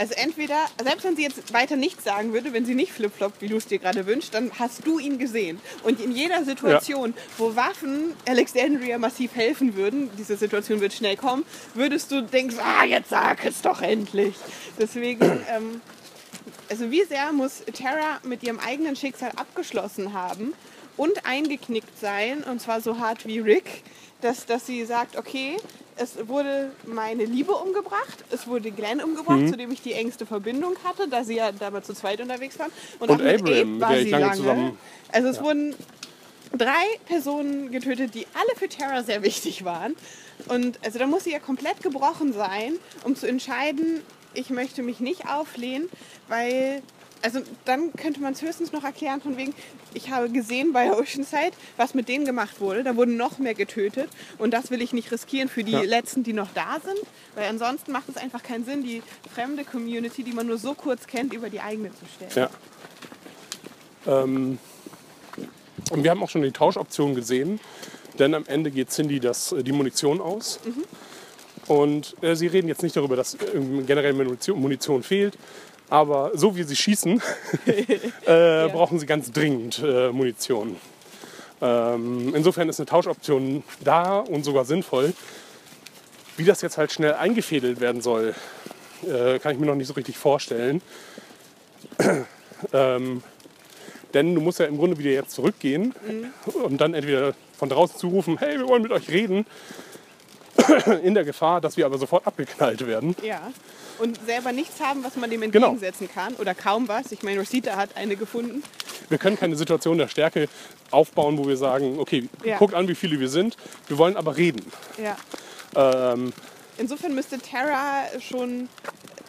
also entweder, selbst wenn sie jetzt weiter nichts sagen würde, wenn sie nicht flipfloppt, wie du es dir gerade wünschst, dann hast du ihn gesehen. Und in jeder Situation, wo Waffen Alexandria massiv helfen würden, diese Situation wird schnell kommen, würdest du denken, ah, jetzt sag es doch endlich. Deswegen, ähm, also wie sehr muss Tara mit ihrem eigenen Schicksal abgeschlossen haben, und eingeknickt sein, und zwar so hart wie Rick, dass, dass sie sagt, okay, es wurde meine Liebe umgebracht, es wurde Glenn umgebracht, zu dem ich die engste Verbindung hatte, da sie ja damals zu zweit unterwegs waren. Und, Und Abraham, mit war sie lange zusammen- Also es wurden drei Personen getötet, die alle für Terra sehr wichtig waren. Und also da muss sie ja komplett gebrochen sein, um zu entscheiden, ich möchte mich nicht auflehnen, weil also dann könnte man es höchstens noch erklären von wegen, ich habe gesehen bei Oceanside, was mit denen gemacht wurde. Da wurden noch mehr getötet und das will ich nicht riskieren für die Ja. letzten, die noch da sind, weil ansonsten macht es einfach keinen Sinn, die fremde Community, die man nur so kurz kennt, über die eigene zu stellen. Ja. Ähm, und wir haben auch schon die Tauschoption gesehen, denn am Ende geht Cindy das, äh, die Munition aus. Und äh, sie reden jetzt nicht darüber, dass ähm, generell Munition, Munition fehlt, aber so wie sie schießen, äh, brauchen sie ganz dringend äh, Munition. Ähm, insofern ist eine Tauschoption da und sogar sinnvoll. Wie das jetzt halt schnell eingefädelt werden soll, äh, kann ich mir noch nicht so richtig vorstellen. ähm, denn du musst ja im Grunde wieder jetzt zurückgehen und dann entweder von draußen zurufen, hey, wir wollen mit euch reden, in der Gefahr, dass wir aber sofort abgeknallt werden. Ja. Und selber nichts haben, was man dem Genau. entgegensetzen kann. Oder kaum was. Ich meine, Rosita hat eine gefunden. Wir können keine Situation der Stärke aufbauen, wo wir sagen, okay, Ja. guckt an, wie viele wir sind, wir wollen aber reden. Ja. Ähm, Insofern müsste Terra schon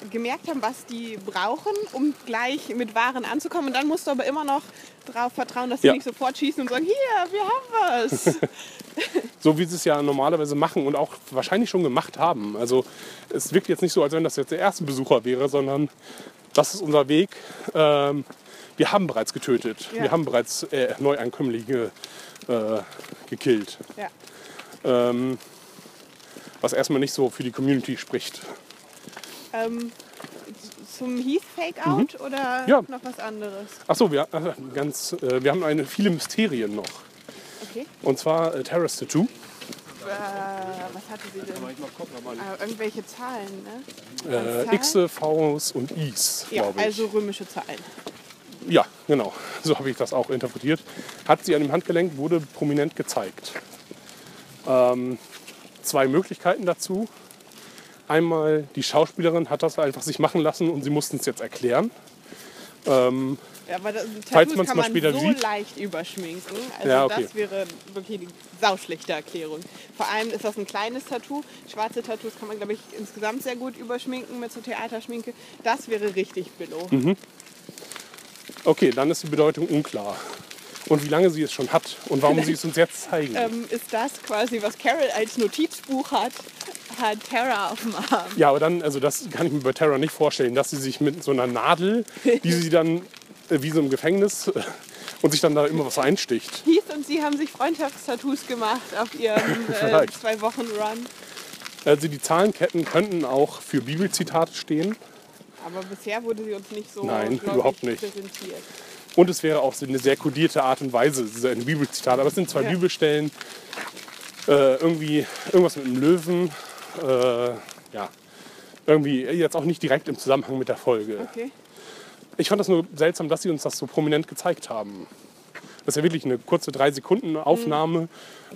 gemerkt haben, was die brauchen, um gleich mit Waren anzukommen. Und dann musst du aber immer noch darauf vertrauen, dass sie Ja. nicht sofort schießen und sagen, hier, wir haben was. so wie sie es ja normalerweise machen und auch wahrscheinlich schon gemacht haben. Also es wirkt jetzt nicht so, als wenn das jetzt der erste Besucher wäre, sondern das ist unser Weg. Ähm, wir haben bereits getötet. Ja. Wir haben bereits äh, Neuankömmlinge äh, gekillt. ja. Ähm, was erstmal nicht so für die Community spricht. ähm, zum Heath Fake-Out oder Mhm. Ja. noch was anderes? Achso, wir, äh, ganz, äh, wir haben eine, viele Mysterien noch. Okay. Und zwar äh, Terrace Tattoo. Äh, was hatte sie denn? Äh, irgendwelche Zahlen, ne? Äh? Xe, Vs und Is, Ja, glaube ich. also römische Zahlen. Ja, genau. So habe ich das auch interpretiert. Hat sie an dem Handgelenk, wurde prominent gezeigt. Ähm, zwei Möglichkeiten dazu. Einmal, die Schauspielerin hat das einfach sich machen lassen und sie mussten es jetzt erklären. Ähm, Ja, aber das, Falls man's kann mal man später so sieht. leicht überschminken. Also Ja, okay. das wäre wirklich eine sauschlechte Erklärung. Vor allem ist das ein kleines Tattoo. Schwarze Tattoos kann man, glaube ich, insgesamt sehr gut überschminken mit so Theaterschminke. Das wäre richtig billow. Mhm. okay, dann ist die Bedeutung unklar. Und wie lange sie es schon hat und warum sie es uns jetzt zeigen. Ähm, ist das quasi, was Carol als Notizbuch hat, hat Tara auf dem Arm. Ja, aber dann, also das kann ich mir bei Terra nicht vorstellen, dass sie sich mit so einer Nadel, die sie dann äh, wie so im Gefängnis äh, und sich dann da immer was einsticht. Heath und sie haben sich Freundschaftstattoos gemacht auf ihrem äh, zwei Wochen Run. Also die Zahlenketten könnten auch für Bibelzitate stehen. Aber bisher wurde sie uns nicht so Nein, überhaupt ich, nicht. präsentiert. Und es wäre auch so eine sehr kodierte Art und Weise, so ein Bibelzitat. Aber es sind zwei Ja. Bibelstellen, äh, irgendwie irgendwas mit einem Löwen. Äh, ja, irgendwie jetzt auch nicht direkt im Zusammenhang mit der Folge. Okay. Ich fand das nur seltsam, dass sie uns das so prominent gezeigt haben. Das ist ja wirklich eine kurze drei Sekunden Aufnahme.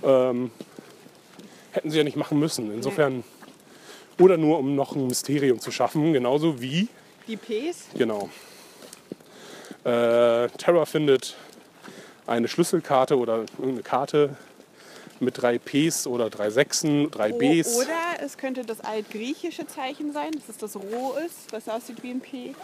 Ähm, hätten sie ja nicht machen müssen. Insofern. Oder nur um noch ein Mysterium zu schaffen, genauso wie Die Ps. Genau. Äh, Terra findet eine Schlüsselkarte oder irgendeine Karte mit drei Ps oder drei Sechsen, drei Bs. Oder es könnte das altgriechische Zeichen sein, dass es das Rho ist, was aussieht wie ein P.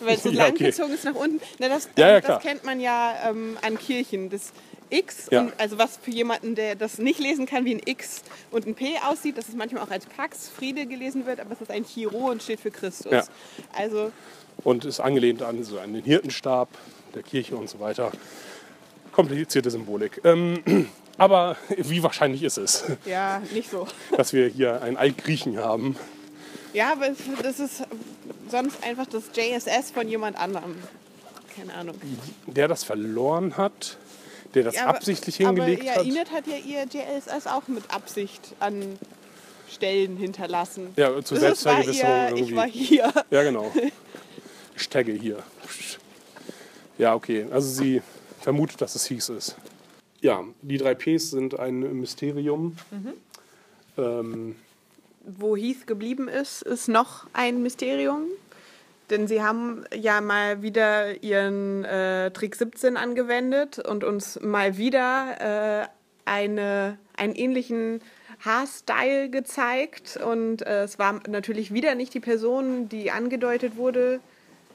Weil es so Ja, lang okay. gezogen ist nach unten. Na, das, Ja, ja, das kennt man ja ähm, an Kirchen. Das X, und, also was für jemanden, der das nicht lesen kann, wie ein X und ein P aussieht, dass es manchmal auch als Pax, Friede gelesen wird, aber es ist ein Chiro und steht für Christus. Also Und ist angelehnt an so einen Hirtenstab der Kirche und so weiter. Komplizierte Symbolik. Ähm, aber wie wahrscheinlich ist es, ja, nicht so. dass wir hier einen Altgriechen haben? Ja, aber das ist sonst einfach das JSS von jemand anderem. Keine Ahnung. Der das verloren hat, der das Ja, aber- absichtlich hingelegt aber, ja, hat. Enid hat ja ihr JSS auch mit Absicht an Stellen hinterlassen. Ja, zur Das war Selbstvergewisserung ihr, irgendwie. Ich war hier. Ja, genau. Ich tagge hier. Ja, okay. Also sie vermutet, dass es hieß ist. Ja, die drei Ps sind ein Mysterium. Ähm, Wo Heath geblieben ist, ist noch ein Mysterium. Denn sie haben ja mal wieder ihren äh, Trick 17 angewendet und uns mal wieder äh, eine, einen ähnlichen Haarstyle gezeigt. Und äh, es war natürlich wieder nicht die Person, die angedeutet wurde,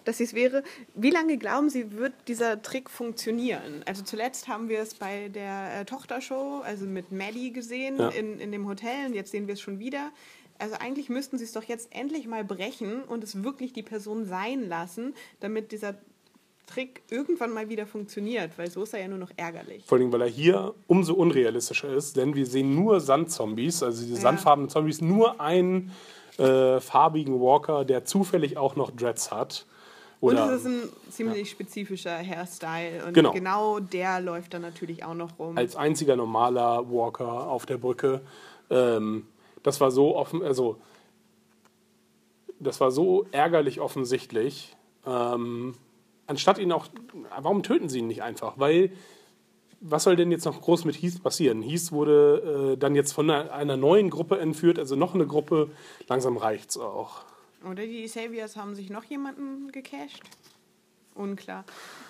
dass sie es wäre. Wie lange glauben Sie, wird dieser Trick funktionieren? Also zuletzt haben wir es bei der äh, Tochtershow, also mit Maddie gesehen Ja. in, in dem Hotel und jetzt sehen wir es schon wieder. Also eigentlich müssten sie es doch jetzt endlich mal brechen und es wirklich die Person sein lassen, damit dieser Trick irgendwann mal wieder funktioniert, weil so ist er ja nur noch ärgerlich. vor allem, weil er hier umso unrealistischer ist, denn wir sehen nur Sandzombies, also diese Ja. sandfarbenen Zombies, nur einen äh, farbigen Walker, der zufällig auch noch Dreads hat. Und Oder, es ist ein ziemlich spezifischer Hairstyle und Genau. genau. der läuft dann natürlich auch noch rum. als einziger normaler Walker auf der Brücke. Ähm, das war so offen, also das war so ärgerlich offensichtlich. Ähm, anstatt ihn auch, warum töten sie ihn nicht einfach? Weil was soll denn jetzt noch groß mit Heath passieren? Heath wurde äh, dann jetzt von einer, einer neuen Gruppe entführt, also noch eine Gruppe. Langsam reicht's auch. Oder die Saviors haben sich noch jemanden gecached? Unklar.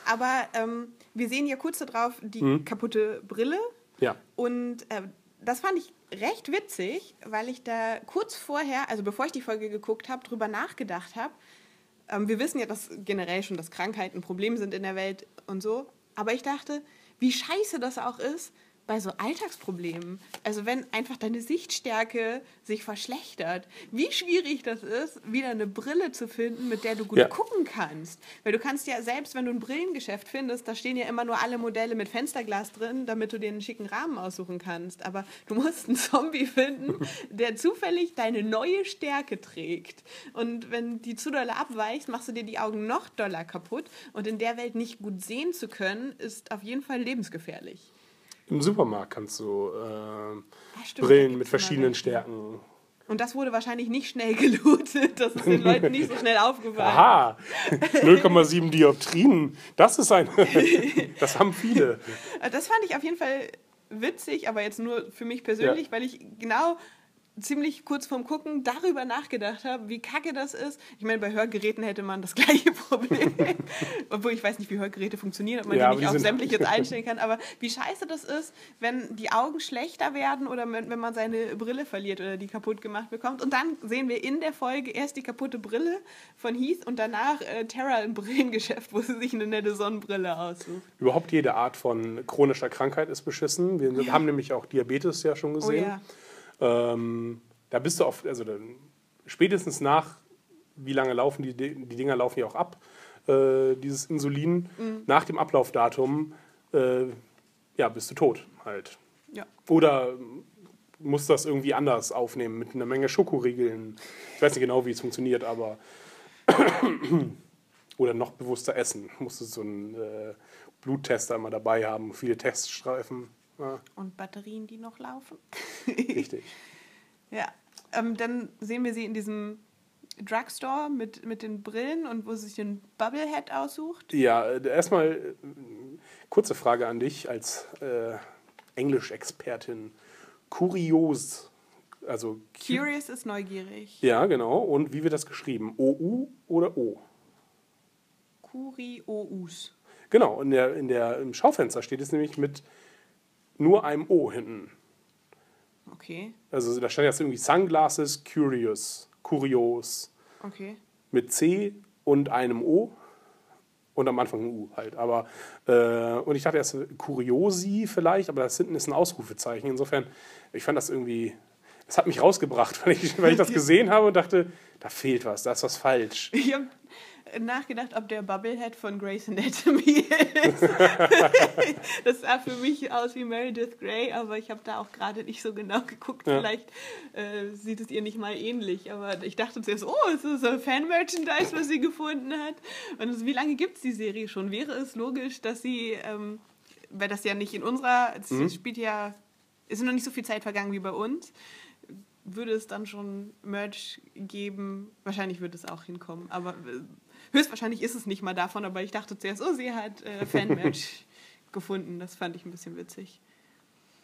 Aber ähm, wir sehen ja kurz darauf die Mhm. kaputte Brille. Ja. Und äh, das fand ich recht witzig, weil ich da kurz vorher, also bevor ich die Folge geguckt habe, drüber nachgedacht habe. Ähm, wir wissen ja, dass generell schon, dass Krankheiten ein Problem sind in der Welt und so. Aber ich dachte, wie scheiße das auch ist bei so Alltagsproblemen. Also wenn einfach deine Sichtstärke sich verschlechtert, wie schwierig das ist, wieder eine Brille zu finden, mit der du gut Ja. gucken kannst. Weil du kannst ja, selbst wenn du ein Brillengeschäft findest, da stehen ja immer nur alle Modelle mit Fensterglas drin, damit du dir einen schicken Rahmen aussuchen kannst. Aber du musst einen Zombie finden, der zufällig deine neue Stärke trägt. Und wenn die zu doll abweicht, machst du dir die Augen noch doller kaputt. Und in der Welt nicht gut sehen zu können, ist auf jeden Fall lebensgefährlich. Im Supermarkt kannst du äh, stimmt, Brillen mit verschiedenen. Stärken. Und das wurde wahrscheinlich nicht schnell gelootet. Das ist den Leuten nicht so schnell aufgefallen. Aha, 0,7 Dioptrien. Das ist ein. das haben viele. Das fand ich auf jeden Fall witzig, aber jetzt nur für mich persönlich, Ja. weil ich genau ziemlich kurz vorm Gucken darüber nachgedacht habe, wie kacke das ist. Ich meine, bei Hörgeräten hätte man das gleiche Problem. Obwohl ich weiß nicht, wie Hörgeräte funktionieren, ob man Ja, die nicht auf sämtliches einstellen kann. Aber wie scheiße das ist, wenn die Augen schlechter werden oder wenn man seine Brille verliert oder die kaputt gemacht bekommt. Und dann sehen wir in der Folge erst die kaputte Brille von Heath und danach äh, Tara im Brillengeschäft, wo sie sich eine nette Sonnenbrille aussucht. Überhaupt jede Art von chronischer Krankheit ist beschissen. Wir haben nämlich auch Diabetes ja schon Oh gesehen. ja. Ähm, da bist du oft, also dann, spätestens nach, wie lange laufen die, die Dinger laufen ja auch ab, äh, dieses Insulin, Mhm. nach dem Ablaufdatum, äh, ja, bist du tot halt. Ja. Oder musst das irgendwie anders aufnehmen mit einer Menge Schokoriegeln. Ich weiß nicht genau, wie es funktioniert, aber oder noch bewusster essen. Musst du so einen äh, Bluttester immer dabei haben, viele Teststreifen. Ja, Und Batterien, die noch laufen. richtig. Ja. Ähm, dann sehen wir sie in diesem Drugstore mit, mit den Brillen und wo sie sich den Bubblehead aussucht. Ja, äh, erstmal äh, kurze Frage an dich als äh, Englischexpertin. Kurios, also cu- Curious ist neugierig. Ja, genau. Und wie wird das geschrieben? OU oder O? Kurious. Genau, in der, in der, im Schaufenster steht es nämlich mit nur einem O hinten. Okay, Also da stand jetzt irgendwie Sunglasses Curious, Kurios okay. mit C und einem O und am Anfang ein U halt. Aber äh, und ich dachte erst Kuriosi vielleicht, aber das hinten ist ein Ausrufezeichen. Insofern, ich fand das irgendwie, es hat mich rausgebracht, weil ich, weil ich das gesehen habe und dachte, da fehlt was, da ist was falsch. Ich habe nachgedacht, ob der Bubblehead von Grey's Anatomy ist. das sah für mich aus wie Meredith Grey, aber ich habe da auch gerade nicht so genau geguckt. Ja. Vielleicht äh, sieht es ihr nicht mal ähnlich, aber ich dachte zuerst, oh, es ist so Fan-Merchandise, was sie gefunden hat. Und wie lange gibt es die Serie schon? Wäre es logisch, dass sie, ähm, weil das ja nicht in unserer, es Mhm. spielt ja, ist noch nicht so viel Zeit vergangen wie bei uns, würde es dann schon Merch geben. Wahrscheinlich wird es auch hinkommen, aber äh, höchstwahrscheinlich ist es nicht mal davon. Aber ich dachte zuerst, oh, sie hat äh, Fan-Merch gefunden. Das fand ich ein bisschen witzig.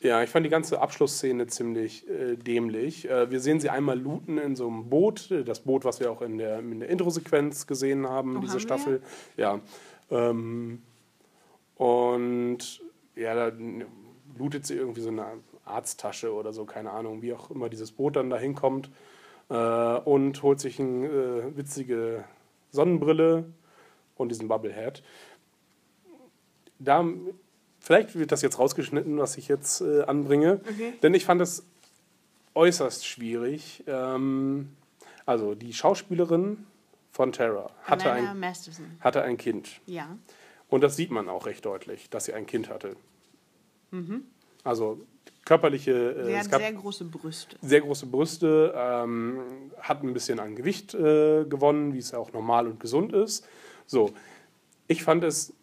Ja, ich fand die ganze Abschlussszene ziemlich äh, dämlich. Äh, wir sehen sie einmal looten in so einem Boot, äh, das Boot, was wir auch in der, in der Intro-Sequenz gesehen haben, Oh, diese haben wir? Staffel. Ja. Ähm, und ja, da lootet sie irgendwie so eine Arzttasche oder so, keine Ahnung, wie auch immer dieses Boot dann da hinkommt. Äh, und holt sich eine äh, witzige Sonnenbrille und diesen Bubblehead. Da, vielleicht wird das jetzt rausgeschnitten, was ich jetzt äh, anbringe, Okay. denn ich fand es äußerst schwierig. Ähm, also die Schauspielerin von Terra hatte ein, Masterson. hatte ein Kind. Ja. Und das sieht man auch recht deutlich, dass sie ein Kind hatte. Also körperliche, äh, Sie hat sehr große Brüste. sehr große Brüste, ähm, hat ein bisschen an Gewicht äh, gewonnen, wie es ja auch normal und gesund ist. So, ich fand es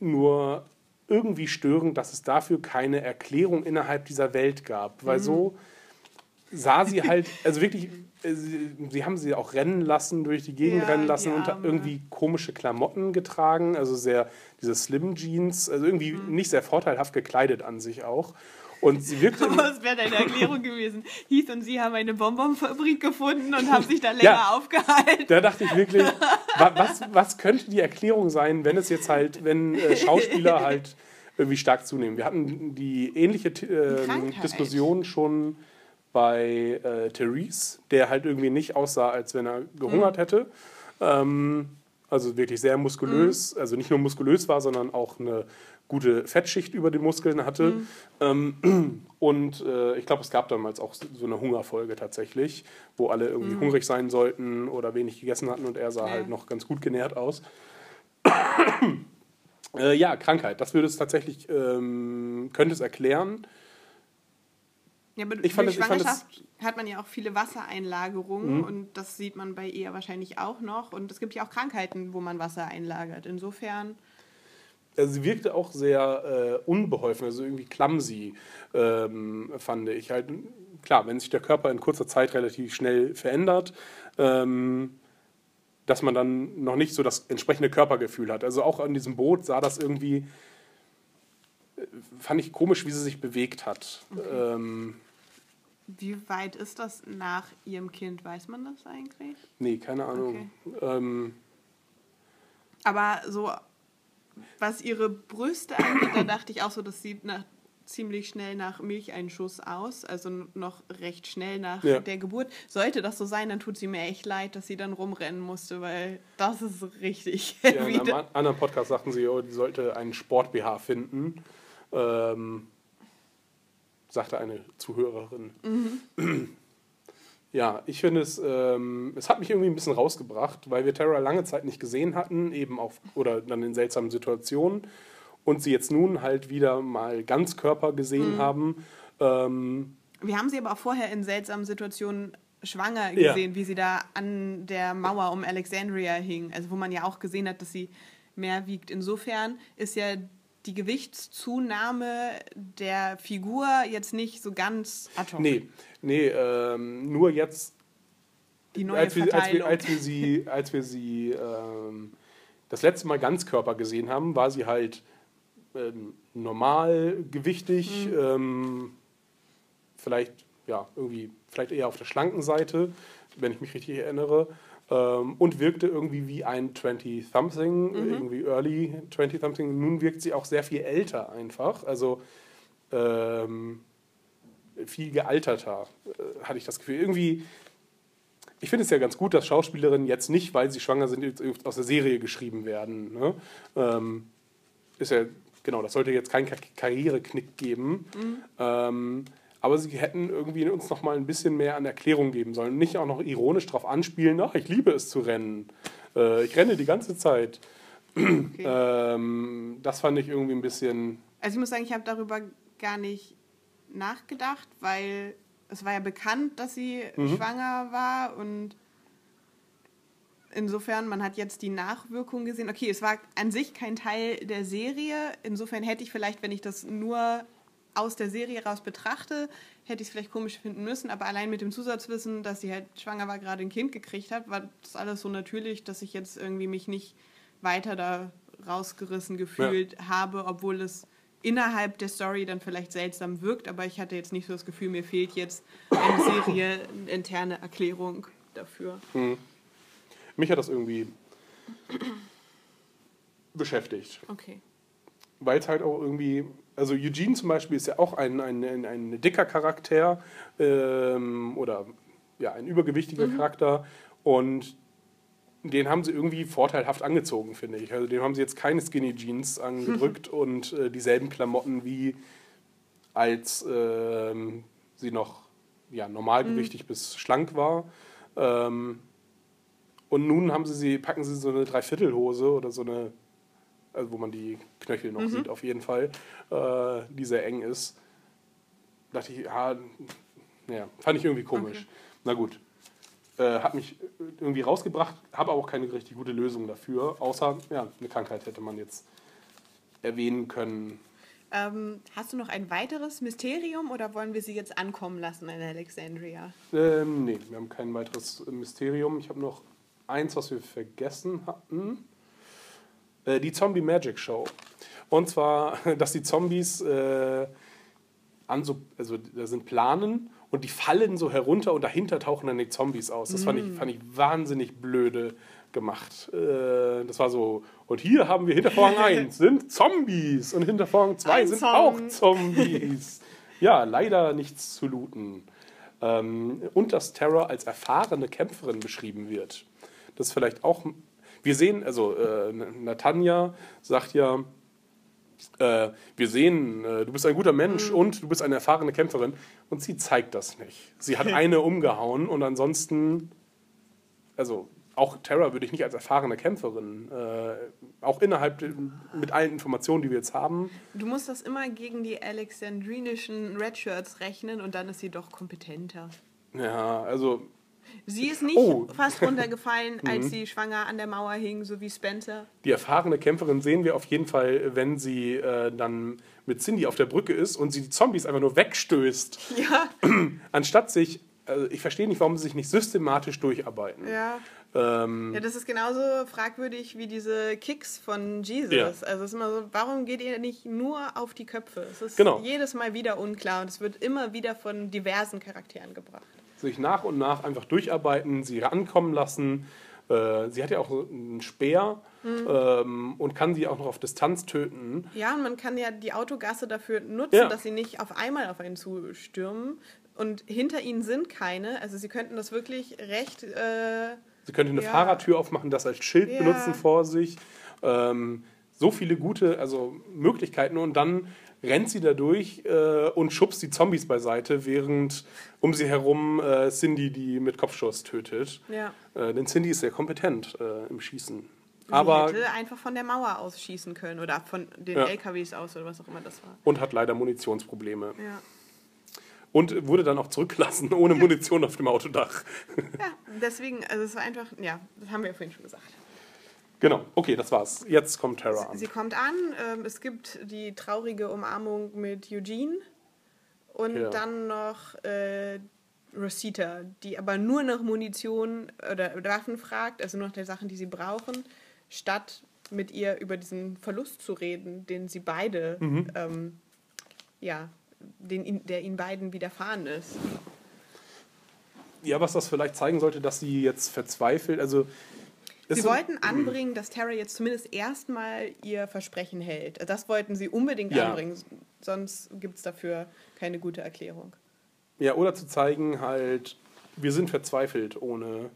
nur irgendwie störend, dass es dafür keine Erklärung innerhalb dieser Welt gab, weil so sah sie halt, also wirklich, äh, sie, sie haben sie auch rennen lassen, durch die Gegend Ja, rennen lassen und irgendwie komische Klamotten getragen, also sehr, diese Slim Jeans, also irgendwie Mhm. nicht sehr vorteilhaft gekleidet an sich auch. Und sie wirkte Aber es wäre deine Erklärung gewesen. Heath und sie haben eine Bonbonfabrik gefunden und haben sich da länger Ja. aufgehalten. Da dachte ich wirklich, wa- was, was könnte die Erklärung sein, wenn es jetzt halt, wenn äh, Schauspieler halt irgendwie stark zunehmen? Wir hatten die ähnliche äh. Diskussion schon bei äh, Therese, der halt irgendwie nicht aussah, als wenn er gehungert hätte. Ähm, also wirklich sehr muskulös, also nicht nur muskulös war, sondern auch eine gute Fettschicht über den Muskeln hatte. Ähm, und äh, ich glaube, es gab damals auch so eine Hungerfolge tatsächlich, wo alle irgendwie hungrig sein sollten oder wenig gegessen hatten und er sah Ja. halt noch ganz gut genährt aus. äh, ja, Krankheit, das würde es tatsächlich, ähm, könnte es erklären. Ja, aber Ich fand durch es- ich fand Schwangerschaft hat man ja auch viele Wassereinlagerungen und das sieht man bei ihr wahrscheinlich auch noch. Und es gibt ja auch Krankheiten, wo man Wasser einlagert. Insofern, Also sie wirkte auch sehr äh, unbeholfen, also irgendwie clumsy, ähm, fand ich. Halt, klar, wenn sich der Körper in kurzer Zeit relativ schnell verändert, ähm, dass man dann noch nicht so das entsprechende Körpergefühl hat. Also auch an diesem Boot sah das irgendwie, äh, fand ich komisch, wie sie sich bewegt hat. Ähm, wie weit ist das nach ihrem Kind? Weiß man das eigentlich? nee, keine Ahnung. Ähm, Aber so, was ihre Brüste angeht, da dachte ich auch so, das sieht nach, ziemlich schnell nach Milcheinschuss aus, also noch recht schnell nach Ja. der Geburt. Sollte das so sein, dann tut sie mir echt leid, dass sie dann rumrennen musste, weil das ist richtig Ja, in einem an- anderen Podcast sagten sie, oh, die sollte einen Sport-BH finden. Ähm, sagte eine Zuhörerin. Ja, ich finde es, ähm, es hat mich irgendwie ein bisschen rausgebracht, weil wir Terra lange Zeit nicht gesehen hatten, eben auch, oder dann in seltsamen Situationen und sie jetzt nun halt wieder mal Ganzkörper gesehen haben. Ähm, Wir haben sie aber auch vorher in seltsamen Situationen schwanger Ja. gesehen, wie sie da an der Mauer um Alexandria hing. Also wo man ja auch gesehen hat, dass sie mehr wiegt. Insofern ist ja die Gewichtszunahme der Figur jetzt nicht so ganz ad hoc. nee, nee, ähm, nur jetzt Die neue als wir, als wir, als wir sie, als wir sie ähm, das letzte Mal Ganzkörper gesehen haben, war sie halt ähm, normal gewichtig, Mhm. ähm, vielleicht ja irgendwie vielleicht eher auf der schlanken Seite, wenn ich mich richtig erinnere. Ähm, und wirkte irgendwie wie ein 20-something, Mhm. irgendwie early 20-something. Nun wirkt sie auch sehr viel älter einfach. Also ähm, viel gealterter, äh, hatte ich das Gefühl. Irgendwie, ich finde es ja ganz gut, dass Schauspielerinnen jetzt nicht, weil sie schwanger sind, aus der Serie geschrieben werden. Ne? Ähm, ist ja, genau, das sollte jetzt keinen Ka- Karriereknick geben. Ähm, aber sie hätten irgendwie uns noch mal ein bisschen mehr an Erklärung geben sollen. Nicht auch noch ironisch darauf anspielen, ach, ich liebe es zu rennen. Äh, ich renne die ganze Zeit. Okay. Ähm, das fand ich irgendwie ein bisschen. Also ich muss sagen, ich habe darüber gar nicht nachgedacht, weil es war ja bekannt, dass sie Mhm. schwanger war und insofern, man hat jetzt die Nachwirkung gesehen. Okay, es war an sich kein Teil der Serie. Insofern hätte ich vielleicht, wenn ich das nur aus der Serie raus betrachte, hätte ich es vielleicht komisch finden müssen. Aber allein mit dem Zusatzwissen, dass sie halt schwanger war, gerade ein Kind gekriegt hat, war das alles so natürlich, dass ich jetzt irgendwie mich nicht weiter da rausgerissen gefühlt habe, obwohl es innerhalb der Story dann vielleicht seltsam wirkt, aber ich hatte jetzt nicht so das Gefühl, mir fehlt jetzt eine Serie, eine interne Erklärung dafür. Mich hat das irgendwie beschäftigt. Okay. Weil es halt auch irgendwie, also Eugene zum Beispiel ist ja auch ein, ein, ein, ein dicker Charakter ähm, oder ja, ein übergewichtiger Charakter und den haben sie irgendwie vorteilhaft angezogen, finde ich. Also dem haben sie jetzt keine Skinny Jeans angedrückt und äh, dieselben Klamotten wie als ähm, sie noch ja, normalgewichtig bis schlank war. Ähm, und nun haben sie sie, packen sie so eine Dreiviertelhose oder so eine, also wo man die Knöchel noch sieht, auf jeden Fall, äh, die sehr eng ist. Dachte ich, ja, ja fand ich irgendwie komisch. Na gut. Äh, hat mich irgendwie rausgebracht, habe aber auch keine richtig gute Lösung dafür, außer, ja, eine Krankheit hätte man jetzt erwähnen können. Ähm, hast du noch ein weiteres Mysterium oder wollen wir sie jetzt ankommen lassen in Alexandria? Ähm, nee, wir haben kein weiteres Mysterium. Ich habe noch eins, was wir vergessen hatten. Äh, die Zombie Magic Show. Und zwar, dass die Zombies äh, an so, also da sind Planen und die fallen so herunter und dahinter tauchen dann die Zombies aus. Das fand, ich, fand ich wahnsinnig blöde gemacht. Äh, das war so, und hier haben wir hinter Vorhang 1 sind Zombies und hinter Vorhang 2 Ein sind Song. auch Zombies. ja, leider nichts zu looten. Ähm, und dass Terra als erfahrene Kämpferin beschrieben wird. Das ist vielleicht auch. Wir sehen, also äh, Natanja sagt ja, äh, wir sehen, äh, du bist ein guter Mensch und du bist eine erfahrene Kämpferin. Und sie zeigt das nicht. Sie hat eine umgehauen und ansonsten, also auch Terra würde ich nicht als erfahrene Kämpferin, äh, auch innerhalb de- mit allen Informationen, die wir jetzt haben. Du musst das immer gegen die alexandrinischen Redshirts rechnen und dann ist sie doch kompetenter. Ja, also Sie ist nicht Oh. fast runtergefallen, als sie schwanger an der Mauer hing, so wie Spencer. Die erfahrene Kämpferin sehen wir auf jeden Fall, wenn sie äh, dann mit Cindy auf der Brücke ist und sie die Zombies einfach nur wegstößt, Ja, anstatt sich, also ich verstehe nicht, warum sie sich nicht systematisch durcharbeiten. ja. Ähm, Ja, das ist genauso fragwürdig wie diese Kicks von Jesus. Ja. Also es ist immer so, warum geht ihr nicht nur auf die Köpfe? Es ist Genau. jedes Mal wieder unklar und es wird immer wieder von diversen Charakteren gebracht. Sich nach und nach einfach durcharbeiten, sie rankommen lassen. Äh, sie hat ja auch einen Speer Mhm. ähm, und kann sie auch noch auf Distanz töten. Ja, und man kann ja die Autogasse dafür nutzen, Ja. dass sie nicht auf einmal auf einen zustürmen. Und hinter ihnen sind keine. Also sie könnten das wirklich recht. Äh, Sie könnte eine Ja. Fahrradtür aufmachen, das als Schild Ja. benutzen vor sich. Ähm, so viele gute also Möglichkeiten und dann rennt sie da durch äh, und schubst die Zombies beiseite, während um sie herum äh, Cindy die mit Kopfschuss tötet. ja. Äh, denn Cindy ist sehr kompetent äh, im Schießen. Sie Aber hätte einfach von der Mauer aus schießen können oder von den Ja. LKWs aus oder was auch immer das war. und hat leider Munitionsprobleme. Ja. Und wurde dann auch zurückgelassen ohne Munition auf dem Autodach. ja, deswegen, also es war einfach, ja, das haben wir ja vorhin schon gesagt. Genau, okay, das war's. Jetzt kommt Terra an. Sie kommt an, ähm, es gibt die traurige Umarmung mit Eugene und Ja. dann noch äh, Rosita, die aber nur nach Munition oder Waffen fragt, also nur nach den Sachen, die sie brauchen, statt mit ihr über diesen Verlust zu reden, den sie beide, Mhm. ähm, ja, den, der ihnen beiden widerfahren ist. Ja, was das vielleicht zeigen sollte, dass sie jetzt verzweifelt, also Sie sind- wollten anbringen, dass Terra jetzt zumindest erstmal ihr Versprechen hält. Das wollten sie unbedingt Ja. anbringen, sonst gibt es dafür keine gute Erklärung. Ja, oder zu zeigen halt, wir sind verzweifelt ohne.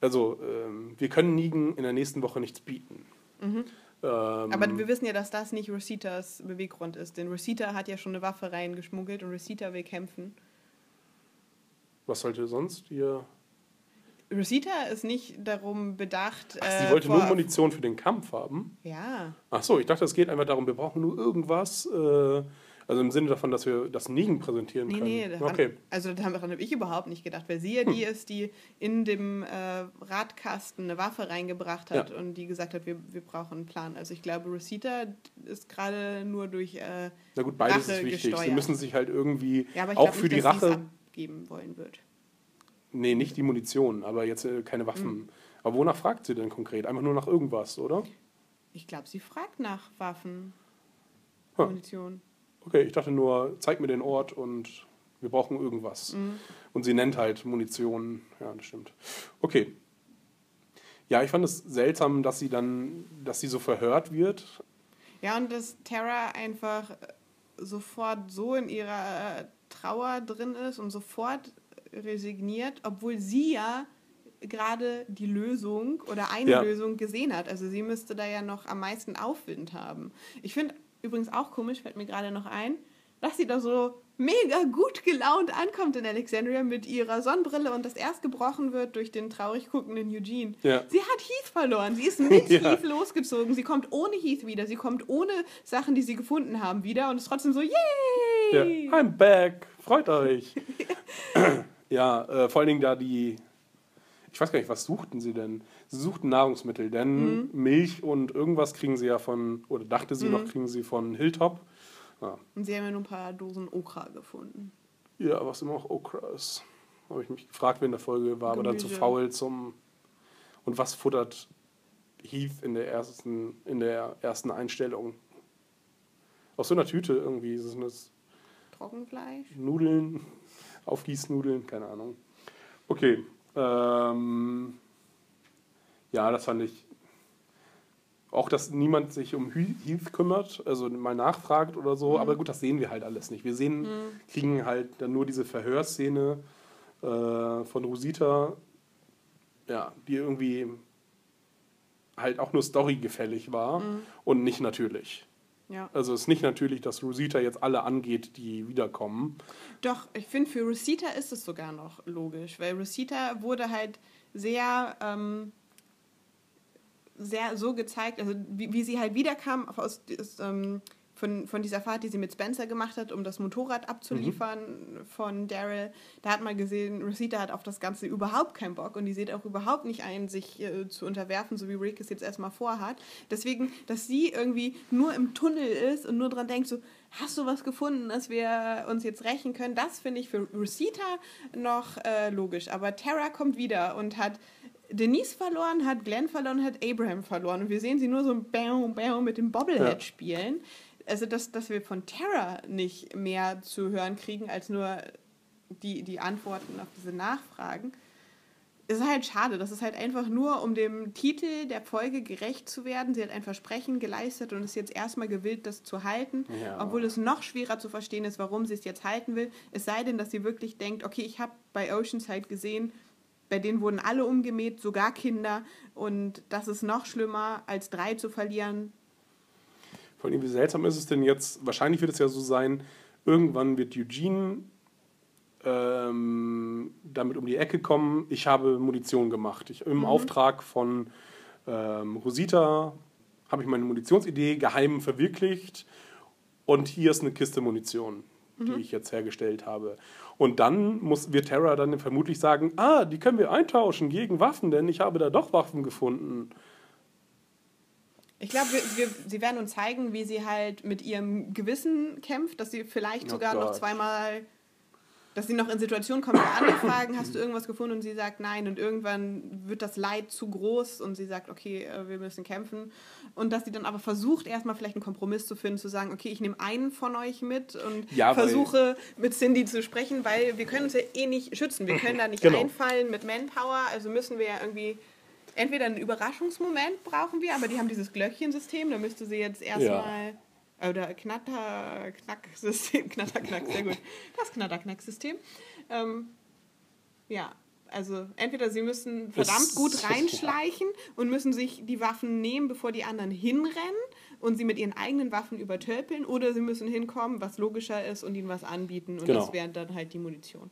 Also, ähm, wir können Nigen in der nächsten Woche nichts bieten. Ähm, Aber wir wissen ja, dass das nicht Rositas Beweggrund ist, denn Rosita hat ja schon eine Waffe reingeschmuggelt und Rosita will kämpfen. was sollte sonst hier. Rosita ist nicht darum bedacht. Ach, sie äh, wollte nur Munition für den Kampf haben. Ja, Ach so, ich dachte, es geht einfach darum, wir brauchen nur irgendwas. Äh, also im Sinne davon, dass wir das Nigen präsentieren nee, können. nee. Daran, okay. Also daran habe ich überhaupt nicht gedacht, weil sie ja die ist, die in dem äh, Radkasten eine Waffe reingebracht hat Ja. und die gesagt hat, wir, wir brauchen einen Plan. Also ich glaube, Rosita ist gerade nur durch. Äh, Na gut, beides Rache ist wichtig. Sie gesteuert. müssen sich halt irgendwie ja, aber ich auch für nicht, die sie Rache. abgeben wollen wird. Nee, nicht die Munition, aber jetzt äh, keine Waffen. Hm. Aber wonach fragt sie denn konkret? Einfach nur nach irgendwas, oder? Ich glaube, sie fragt nach Waffen. Munition. Okay, ich dachte nur, zeig mir den Ort und wir brauchen irgendwas. Und sie nennt halt Munition. Ja, das stimmt. Okay. Ja, ich fand es seltsam, dass sie dann, dass sie so verhört wird. Ja, und dass Tara einfach äh, sofort so in ihrer äh, Trauer drin ist und sofort resigniert, obwohl sie ja gerade die Lösung oder eine Ja. Lösung gesehen hat. Also sie müsste da ja noch am meisten Aufwind haben. Ich finde übrigens auch komisch, fällt mir gerade noch ein, dass sie da so mega gut gelaunt ankommt in Alexandria mit ihrer Sonnenbrille und das erst gebrochen wird durch den traurig guckenden Eugene. Ja. Sie hat Heath verloren. Sie ist mit Ja. Heath losgezogen. Sie kommt ohne Heath wieder. Sie kommt ohne Sachen, die sie gefunden haben, wieder und ist trotzdem so, Ja, yay! I'm back, freut euch. ja, äh, vor allen Dingen da die, ich weiß gar nicht, was suchten sie denn? Sie suchten Nahrungsmittel, denn Mhm. Milch und irgendwas kriegen sie ja von, oder dachte sie noch, kriegen sie von Hilltop. Ja, Und sie haben ja nur ein paar Dosen Okra gefunden. ja was immer auch Okra ist. Habe ich mich gefragt, wer in der Folge war, aber dann zu faul zum. Und was futtert Heath in der ersten, in der ersten Einstellung? Aus so einer Tüte irgendwie. Sind das Trockenfleisch. Nudeln, Aufgießnudeln, keine Ahnung. Okay. Ähm, ja, das fand ich. Auch, dass niemand sich um He- Heath kümmert, also mal nachfragt oder so. Aber gut, das sehen wir halt alles nicht. Wir sehen, kriegen halt dann nur diese Verhörszene äh, von Rosita, ja, die irgendwie halt auch nur storygefällig war und nicht natürlich. Ja. Also es ist nicht natürlich, dass Rosita jetzt alle angeht, die wiederkommen. Doch, ich finde, für Rosita ist es sogar noch logisch, weil Rosita wurde halt sehr, ähm, sehr so gezeigt, also wie, wie sie halt wiederkam aus, aus, ähm, von, von dieser Fahrt, die sie mit Spencer gemacht hat, um das Motorrad abzuliefern von Daryl. Da hat man gesehen, Rosita hat auf das Ganze überhaupt keinen Bock und die sieht auch überhaupt nicht ein, sich äh, zu unterwerfen, so wie Rick es jetzt erstmal vorhat. Deswegen, dass sie irgendwie nur im Tunnel ist und nur dran denkt, so, hast du was gefunden, dass wir uns jetzt rächen können? Das finde ich für Rosita noch äh, logisch. Aber Tara kommt wieder und hat Denise verloren, hat Glenn verloren, hat Abraham verloren. Und wir sehen sie nur so bam, bam mit dem Bobblehead Ja. spielen. Also, dass, dass wir von Tara nicht mehr zu hören kriegen, als nur die, die Antworten auf diese Nachfragen. ist halt schade. Das ist halt einfach nur, um dem Titel der Folge gerecht zu werden. Sie hat ein Versprechen geleistet und ist jetzt erstmal gewillt, das zu halten, Ja. obwohl es noch schwerer zu verstehen ist, warum sie es jetzt halten will. Es sei denn, dass sie wirklich denkt, okay, ich habe bei Oceans halt gesehen, bei denen wurden alle umgemäht, sogar Kinder. Und das ist noch schlimmer, als drei zu verlieren. Vor allem, wie seltsam ist es denn jetzt? Wahrscheinlich wird es ja so sein, irgendwann wird Eugene ähm, damit um die Ecke kommen, ich habe Munition gemacht. Ich, Im Auftrag von ähm, Rosita habe ich meine Munitionsidee geheim verwirklicht und hier ist eine Kiste Munition, die ich jetzt hergestellt habe. Und dann muss, wird Terra dann vermutlich sagen, ah, die können wir eintauschen gegen Waffen, denn ich habe da doch Waffen gefunden. Ich glaube, sie werden uns zeigen, wie sie halt mit ihrem Gewissen kämpft, dass sie vielleicht Oh sogar noch Gott. zweimal, dass sie noch in Situationen kommt, wo andere fragen, hast du irgendwas gefunden? Und sie sagt nein. Und irgendwann wird das Leid zu groß und sie sagt, okay, äh, wir müssen kämpfen. Und dass sie dann aber versucht, erstmal vielleicht einen Kompromiss zu finden, zu sagen, okay, ich nehme einen von euch mit und Ja, versuche mit Cindy zu sprechen, weil wir können uns ja eh nicht schützen. Wir können da nicht Genau. einfallen mit Manpower, also müssen wir ja irgendwie entweder einen Überraschungsmoment brauchen wir, aber die haben dieses Glöckchensystem, da müsste sie jetzt erstmal oder Knatter Knack System, Knatter Knack, sehr gut. Das Knatter Knack System. Ähm, ja, also entweder sie müssen verdammt gut reinschleichen und müssen sich die Waffen nehmen, bevor die anderen hinrennen und sie mit ihren eigenen Waffen übertölpeln, oder sie müssen hinkommen, was logischer ist und ihnen was anbieten und Genau. das wäre dann halt die Munition.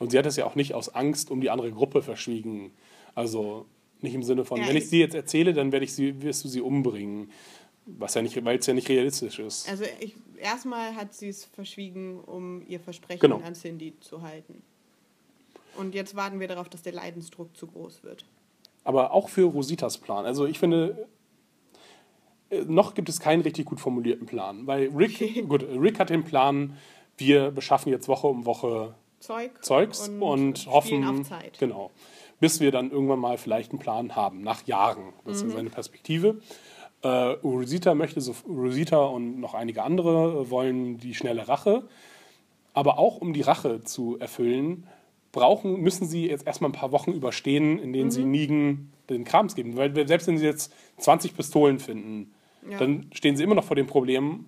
Und sie hat es ja auch nicht aus Angst um die andere Gruppe verschwiegen. Also nicht im Sinne von, Ja, wenn ich sie jetzt erzähle, dann werde ich sie, wirst du sie umbringen. Was ja nicht, weil es ja nicht realistisch ist. Also ich, erstmal hat sie es verschwiegen, um ihr Versprechen Genau. an Cindy zu halten. Und jetzt warten wir darauf, dass der Leidensdruck zu groß wird. Aber auch für Rositas Plan. Also ich finde, äh, noch gibt es keinen richtig gut formulierten Plan. Weil Rick, gut, Rick hat den Plan, wir beschaffen jetzt Woche um Woche Zeug Zeugs und, spielen hoffen, auf Zeit. genau, bis wir dann irgendwann mal vielleicht einen Plan haben, nach Jahren. Das Mhm. ist seine Perspektive. Äh, Rosita möchte so, Rosita und noch einige andere äh, wollen die schnelle Rache. Aber auch um die Rache zu erfüllen, brauchen, müssen sie jetzt erstmal ein paar Wochen überstehen, in denen sie Nigen den Krams geben. Weil selbst wenn sie jetzt 20 Pistolen finden, Ja. dann stehen sie immer noch vor dem Problem,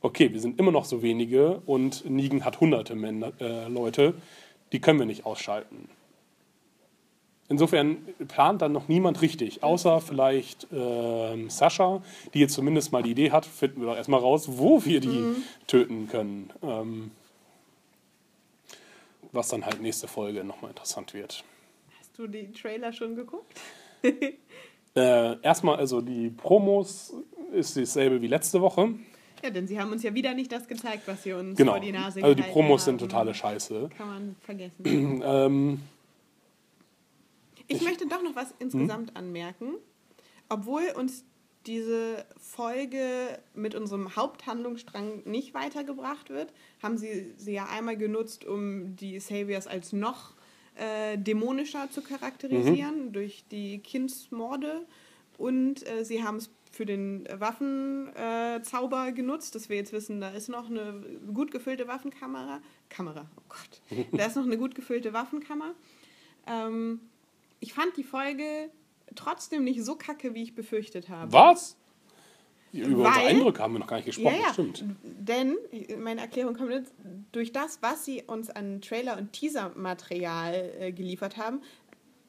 okay, wir sind immer noch so wenige und Nigen hat hunderte Männer, äh, Leute, die können wir nicht ausschalten. Insofern plant dann noch niemand richtig, außer vielleicht ähm, Sascha, die jetzt zumindest mal die Idee hat, finden wir doch erstmal raus, wo wir die töten können. Ähm, was dann halt nächste Folge nochmal interessant wird. Hast du die Trailer schon geguckt? Äh, erstmal, also die Promos ist dasselbe wie letzte Woche. Ja, denn sie haben uns ja wieder nicht das gezeigt, was sie uns Genau. vor die Nase Also die Promos haben. sind totale Scheiße. Kann man vergessen. Ähm, Ich möchte doch noch was insgesamt anmerken. Obwohl uns diese Folge mit unserem Haupthandlungsstrang nicht weitergebracht wird, haben sie sie ja einmal genutzt, um die Saviors als noch äh, dämonischer zu charakterisieren durch die Kindsmorde. Und äh, sie haben es für den Waffenzauber äh, genutzt, dass wir jetzt wissen, da ist noch eine gut gefüllte Waffenkamera. Kamera, oh Gott. Da ist noch eine gut gefüllte Waffenkammer. Ähm, ich fand die Folge trotzdem nicht so kacke, wie ich befürchtet habe. was? Über unsere Weil- Eindrücke haben wir noch gar nicht gesprochen, ja, ja. stimmt. Denn, meine Erklärung kommt jetzt, durch das, was sie uns an Trailer- und Teaser-Material äh, geliefert haben,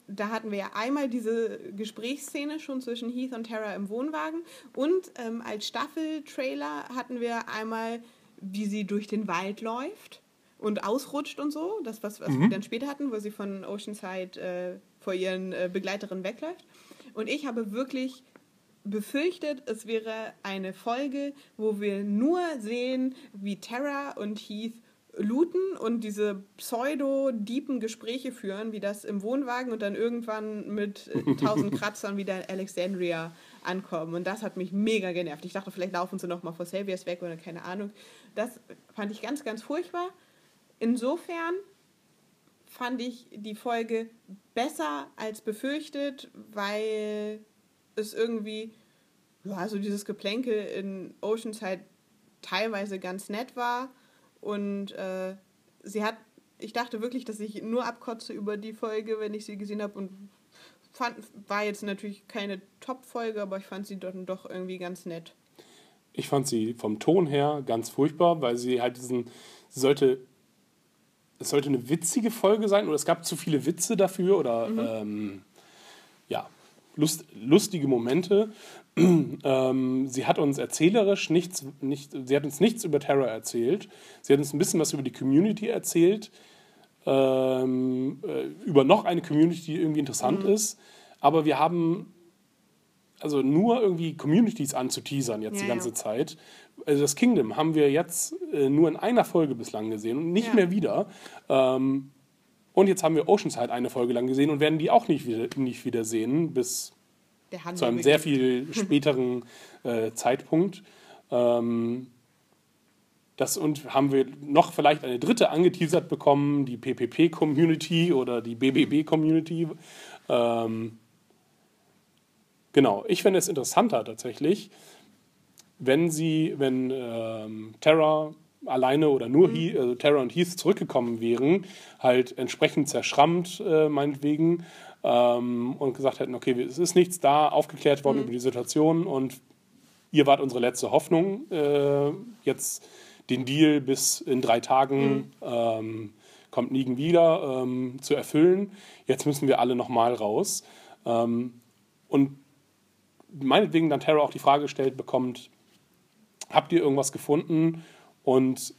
da hatten wir ja einmal diese Gesprächsszene schon zwischen Heath und Tara im Wohnwagen und ähm, als Staffel-Trailer hatten wir einmal, wie sie durch den Wald läuft und ausrutscht und so. Das, was, was wir dann später hatten, wo sie von Oceanside äh, vor ihren äh, Begleiterinnen wegläuft. Und ich habe wirklich befürchtet, es wäre eine Folge, wo wir nur sehen, wie Tara und Heath looten und diese pseudo-diepen Gespräche führen, wie das im Wohnwagen und dann irgendwann mit äh, tausend Kratzern wieder in Alexandria ankommen. Und das hat mich mega genervt. Ich dachte, vielleicht laufen sie noch mal vor Saviors weg oder keine Ahnung. Das fand ich ganz, ganz furchtbar. Insofern fand ich die Folge besser als befürchtet, weil es irgendwie, ja, so dieses Geplänkel in Oceanside teilweise ganz nett war. Und äh, sie hat, ich dachte wirklich, dass ich nur abkotze über die Folge, wenn ich sie gesehen habe. Und fand, war jetzt natürlich keine Top-Folge, aber ich fand sie dann doch irgendwie ganz nett. Ich fand sie vom Ton her ganz furchtbar, weil sie halt diesen, sie sollte, es sollte eine witzige Folge sein oder es gab zu viele Witze dafür oder ähm, ja, lust, lustige Momente. ähm, sie hat uns erzählerisch nichts, nicht, sie hat uns nichts über Terror erzählt. Sie hat uns ein bisschen was über die Community erzählt, ähm, äh, über noch eine Community, die irgendwie interessant ist. Aber wir haben also nur irgendwie Communities anzuteasern jetzt die Ja, ganze ja. Zeit. Also das Kingdom haben wir jetzt äh, nur in einer Folge bislang gesehen und nicht Ja. mehr wieder. Ähm, und jetzt haben wir Oceanside eine Folge lang gesehen und werden die auch nicht wieder, nicht wieder sehen bis zu einem sehr viel späteren äh, Zeitpunkt. Ähm, das und haben wir noch vielleicht eine dritte angeteasert bekommen, die PPP-Community oder die BBB-Community. Ähm, genau, ich fände es interessanter tatsächlich, wenn sie, wenn ähm, Terra alleine oder nur He also Terra und Heath zurückgekommen wären, halt entsprechend zerschrammt, äh, meinetwegen, ähm, und gesagt hätten, okay, es ist nichts da, aufgeklärt worden über die Situation und ihr wart unsere letzte Hoffnung, äh, jetzt den Deal bis in drei Tagen ähm, kommt Nigen wieder ähm, zu erfüllen. Jetzt müssen wir alle nochmal raus. Ähm, und meinetwegen dann Terra auch die Frage gestellt bekommt, habt ihr irgendwas gefunden und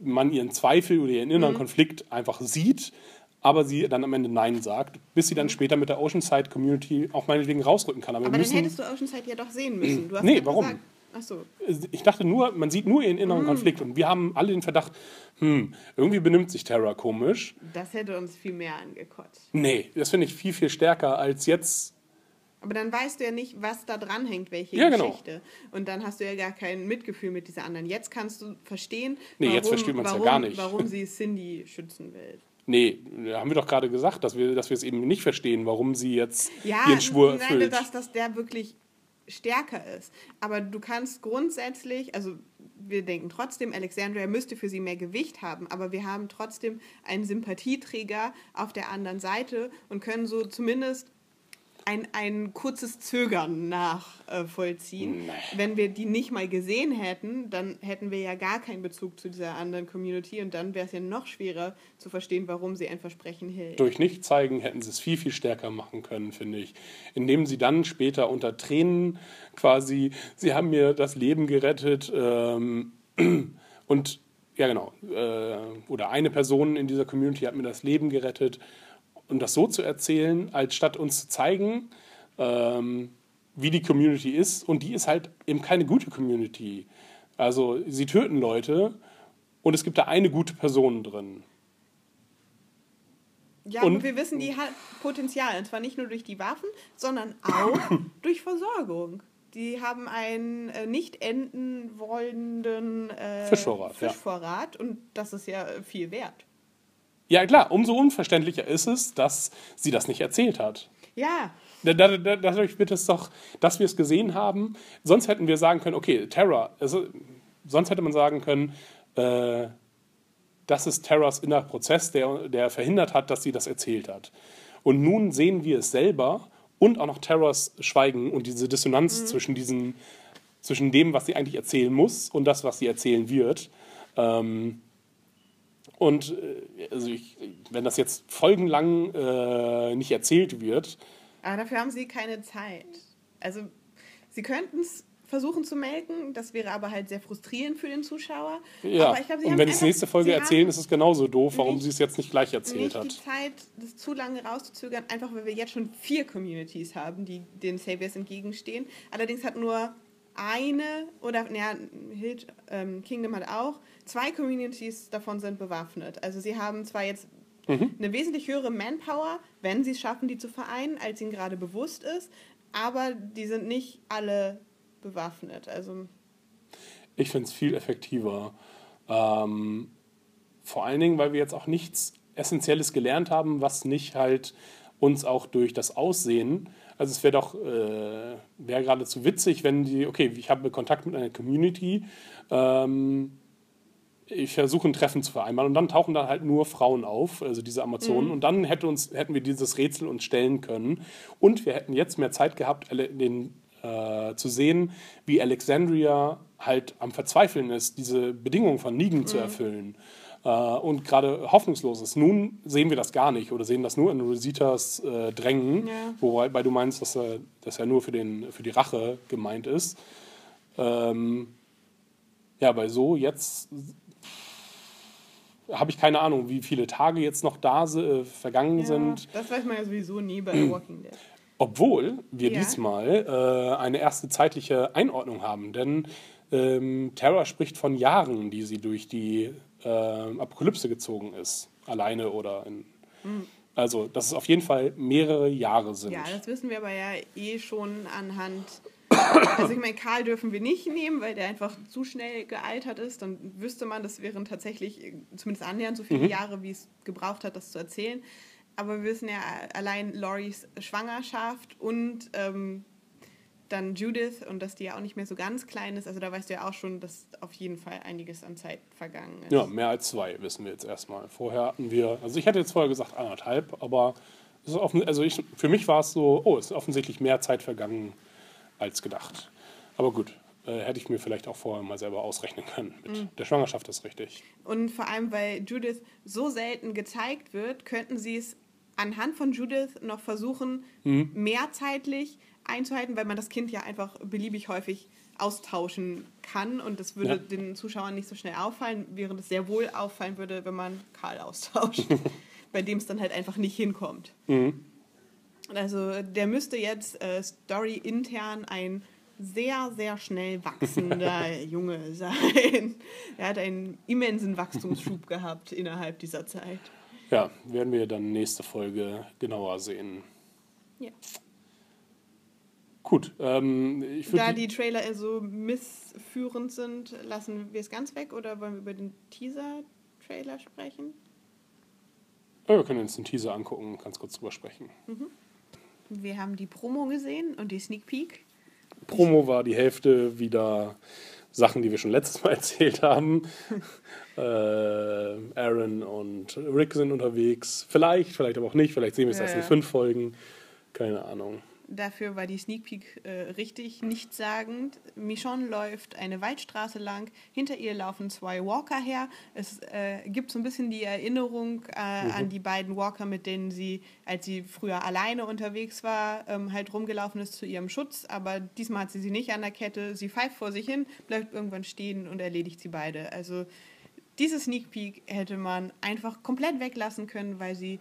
man ihren Zweifel oder ihren inneren Konflikt einfach sieht, aber sie dann am Ende Nein sagt, bis sie dann später mit der Oceanside Community auch meinetwegen rausrücken kann. Aber, Aber wir dann müssen, hättest du Oceanside ja doch sehen müssen. Du hast Nee, warum? Gesagt, ach so. ich dachte nur, man sieht nur ihren inneren Konflikt und wir haben alle den Verdacht, hm, irgendwie benimmt sich Terra komisch. Das hätte uns viel mehr angekotzt. Nee, das finde ich viel, viel stärker als jetzt. Aber dann weißt du ja nicht, was da dranhängt, welche Ja, genau. Geschichte. Und dann hast du ja gar kein Mitgefühl mit dieser anderen. Jetzt kannst du verstehen, Nee, warum, jetzt versteht man's ja warum, gar nicht. warum sie Cindy schützen will. Nee, haben wir doch gerade gesagt, dass wir, dass wir es eben nicht verstehen, warum sie jetzt Ja, ihren Schwur nein, erfüllt. dass, dass der wirklich stärker ist. Aber du kannst grundsätzlich, also wir denken trotzdem, Alexandria müsste für sie mehr Gewicht haben, aber wir haben trotzdem einen Sympathieträger auf der anderen Seite und können so zumindest ein, ein kurzes Zögern nachvollziehen. Nee. Wenn wir die nicht mal gesehen hätten, dann hätten wir ja gar keinen Bezug zu dieser anderen Community und dann wäre es ja noch schwerer zu verstehen, warum sie ein Versprechen hält. Durch Nicht-Zeigen hätten sie es viel, viel stärker machen können, finde ich. Indem sie dann später unter Tränen quasi, sie haben mir das Leben gerettet ähm, und ja genau, äh, oder eine Person in dieser Community hat mir das Leben gerettet. Und das so zu erzählen, als statt uns zu zeigen, ähm, wie die Community ist. Und die ist halt eben keine gute Community. Also sie töten Leute und es gibt da eine gute Person drin. Ja, Und- aber wir wissen, die hat Potenzial. Und zwar nicht nur durch die Waffen, sondern auch durch Versorgung. Die haben einen äh, nicht enden wollenden äh, Fischvorrat, ja. Fischvorrat und das ist ja viel wert. Ja klar, umso unverständlicher ist es, dass sie das nicht erzählt hat. Ja, Da- da- da- Dadurch wird es doch, dass wir es gesehen haben. Sonst hätten wir sagen können, okay, Terra. Also, sonst hätte man sagen können, äh, das ist Terras innerer Prozess, der, der verhindert hat, dass sie das erzählt hat. Und nun sehen wir es selber und auch noch Terras Schweigen und diese Dissonanz zwischen, diesen, zwischen dem, was sie eigentlich erzählen muss und das, was sie erzählen wird. Ähm, und äh, also ich, wenn das jetzt folgenlang äh, nicht erzählt wird, aber dafür haben sie keine Zeit. Also, sie könnten es versuchen zu melken, das wäre aber halt sehr frustrierend für den Zuschauer. Ja, glaub, sie und wenn es einfach- nächste Folge sie erzählen, ist es genauso doof, warum nicht- sie es jetzt nicht gleich erzählt nicht die hat. Zeit, das zu lange rauszuzögern, einfach weil wir jetzt schon vier Communities haben, die den Saviors entgegenstehen. Allerdings hat nur eine, oder ja, ähm, Kingdom hat auch, zwei Communities davon sind bewaffnet. Also sie haben zwar jetzt Mhm. eine wesentlich höhere Manpower, wenn sie es schaffen, die zu vereinen, als ihnen gerade bewusst ist, aber die sind nicht alle bewaffnet. Also Ich finde es viel effektiver. Ähm, vor allen Dingen, weil wir jetzt auch nichts Essentielles gelernt haben, was nicht halt uns auch durch das Aussehen. Also es wäre doch äh, wäre geradezu witzig, wenn die, okay, ich habe Kontakt mit einer Community, ähm, ich versuche ein Treffen zu vereinbaren und dann tauchen da halt nur Frauen auf, also diese Amazonen. Und dann hätte uns, hätten wir dieses Rätsel uns stellen können. Und wir hätten jetzt mehr Zeit gehabt, den, äh, zu sehen, wie Alexandria halt am Verzweifeln ist, diese Bedingungen von Negan zu erfüllen. Äh, und gerade hoffnungslos ist. Nun sehen wir das gar nicht oder sehen das nur in Rositas äh, Drängen, Ja. wobei du meinst, dass er, dass er nur für, den, für die Rache gemeint ist. Ähm, ja, bei so jetzt habe ich keine Ahnung, wie viele Tage jetzt noch da äh, vergangen ja, sind. das weiß man ja sowieso nie bei The Walking Dead. Obwohl wir Ja. diesmal äh, eine erste zeitliche Einordnung haben. Denn ähm, Terra spricht von Jahren, die sie durch die äh, Apokalypse gezogen ist. Alleine oder in. Also, dass es auf jeden Fall mehrere Jahre sind. Ja, das wissen wir aber ja eh schon anhand. Also ich meine, Karl dürfen wir nicht nehmen, weil der einfach zu schnell gealtert ist. Dann wüsste man, das wären tatsächlich äh, zumindest annähernd so viele Jahre, wie es gebraucht hat, das zu erzählen. Aber wir wissen ja allein Loris Schwangerschaft und ähm, dann Judith und dass die ja auch nicht mehr so ganz klein ist. Also da weißt du ja auch schon, dass auf jeden Fall einiges an Zeit vergangen ist. Ja, mehr als zwei wissen wir jetzt erstmal. Vorher hatten wir, also ich hätte jetzt vorher gesagt anderthalb, aber es ist offen, also ich, für mich war es so, oh, es ist offensichtlich mehr Zeit vergangen als gedacht. Aber gut, äh, hätte ich mir vielleicht auch vorher mal selber ausrechnen können. Mit der Schwangerschaft ist richtig. Und vor allem, weil Judith so selten gezeigt wird, könnten sie es anhand von Judith noch versuchen, mehrzeitlich einzuhalten, weil man das Kind ja einfach beliebig häufig austauschen kann und das würde Ja. den Zuschauern nicht so schnell auffallen, während es sehr wohl auffallen würde, wenn man Karl austauscht, bei dem es dann halt einfach nicht hinkommt. Also der müsste jetzt äh, Story intern ein sehr, sehr schnell wachsender Junge sein. Er hat einen immensen Wachstumsschub gehabt innerhalb dieser Zeit. Ja, werden wir dann nächste Folge genauer sehen. Ja. Gut, ähm, Da die Trailer so missführend sind, lassen wir es ganz weg oder wollen wir über den Teaser-Trailer sprechen? Ja, wir können uns den Teaser angucken und ganz kurz drüber sprechen. Wir haben die Promo gesehen und die Sneak Peek. Promo war die Hälfte wieder Sachen, die wir schon letztes Mal erzählt haben. äh, Aaron und Rick sind unterwegs. Vielleicht, vielleicht aber auch nicht. Vielleicht sehen wir es Ja, erst in ja. fünf Folgen. Keine Ahnung. Dafür war die Sneak Peek äh, richtig nichtssagend. Michonne läuft eine Waldstraße lang. Hinter ihr laufen zwei Walker her. Es äh, gibt so ein bisschen die Erinnerung äh, an die beiden Walker, mit denen sie, als sie früher alleine unterwegs war, ähm, halt rumgelaufen ist zu ihrem Schutz. Aber diesmal hat sie sie nicht an der Kette. Sie pfeift vor sich hin, bleibt irgendwann stehen und erledigt sie beide. Also diese Sneak Peek hätte man einfach komplett weglassen können, weil sie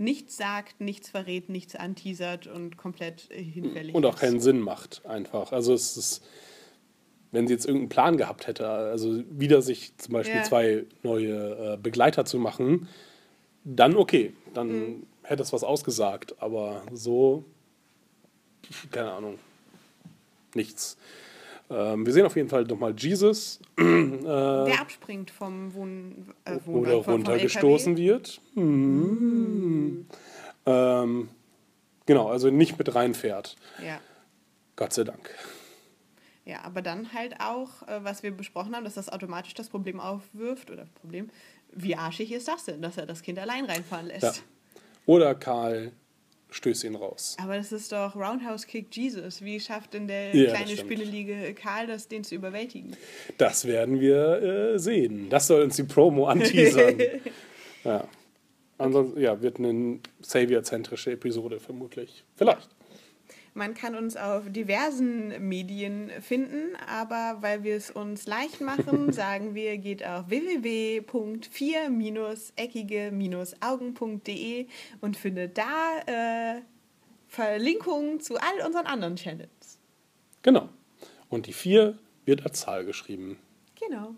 nichts sagt, nichts verrät, nichts anteasert und komplett äh, hinfällig Und auch ist. keinen Sinn macht, einfach. Also es ist, wenn sie jetzt irgendeinen Plan gehabt hätte, also wieder sich zum Beispiel Ja. zwei neue äh, Begleiter zu machen, dann okay, dann Mhm. hätte es was ausgesagt. Aber so, keine Ahnung, nichts. Ähm, wir sehen auf jeden Fall nochmal Jesus, Der abspringt vom Wohn äh, oder Wohnwagen, runtergestoßen wird. Hm. Ähm, genau, also nicht mit reinfährt. Ja. Gott sei Dank. ja, aber dann halt auch, äh, was wir besprochen haben, dass das automatisch das Problem aufwirft, oder Problem, wie arschig ist das denn, dass er das Kind allein reinfahren lässt? Ja. Oder Karl stößt ihn raus. Aber das ist doch Roundhouse Kick Jesus. Wie schafft denn der Ja, kleine spinnelige Karl das, den zu überwältigen? Das werden wir äh, sehen. Das soll uns die Promo anteasern. ja. Ansonsten ja, wird eine Savior-zentrische Episode vermutlich. Vielleicht. Man kann uns auf diversen Medien finden, aber weil wir es uns leicht machen, sagen wir, geht auf www.4-eckige-augen.de und findet da äh, Verlinkungen zu all unseren anderen Channels. Genau. Und die 4 wird als Zahl geschrieben. Genau.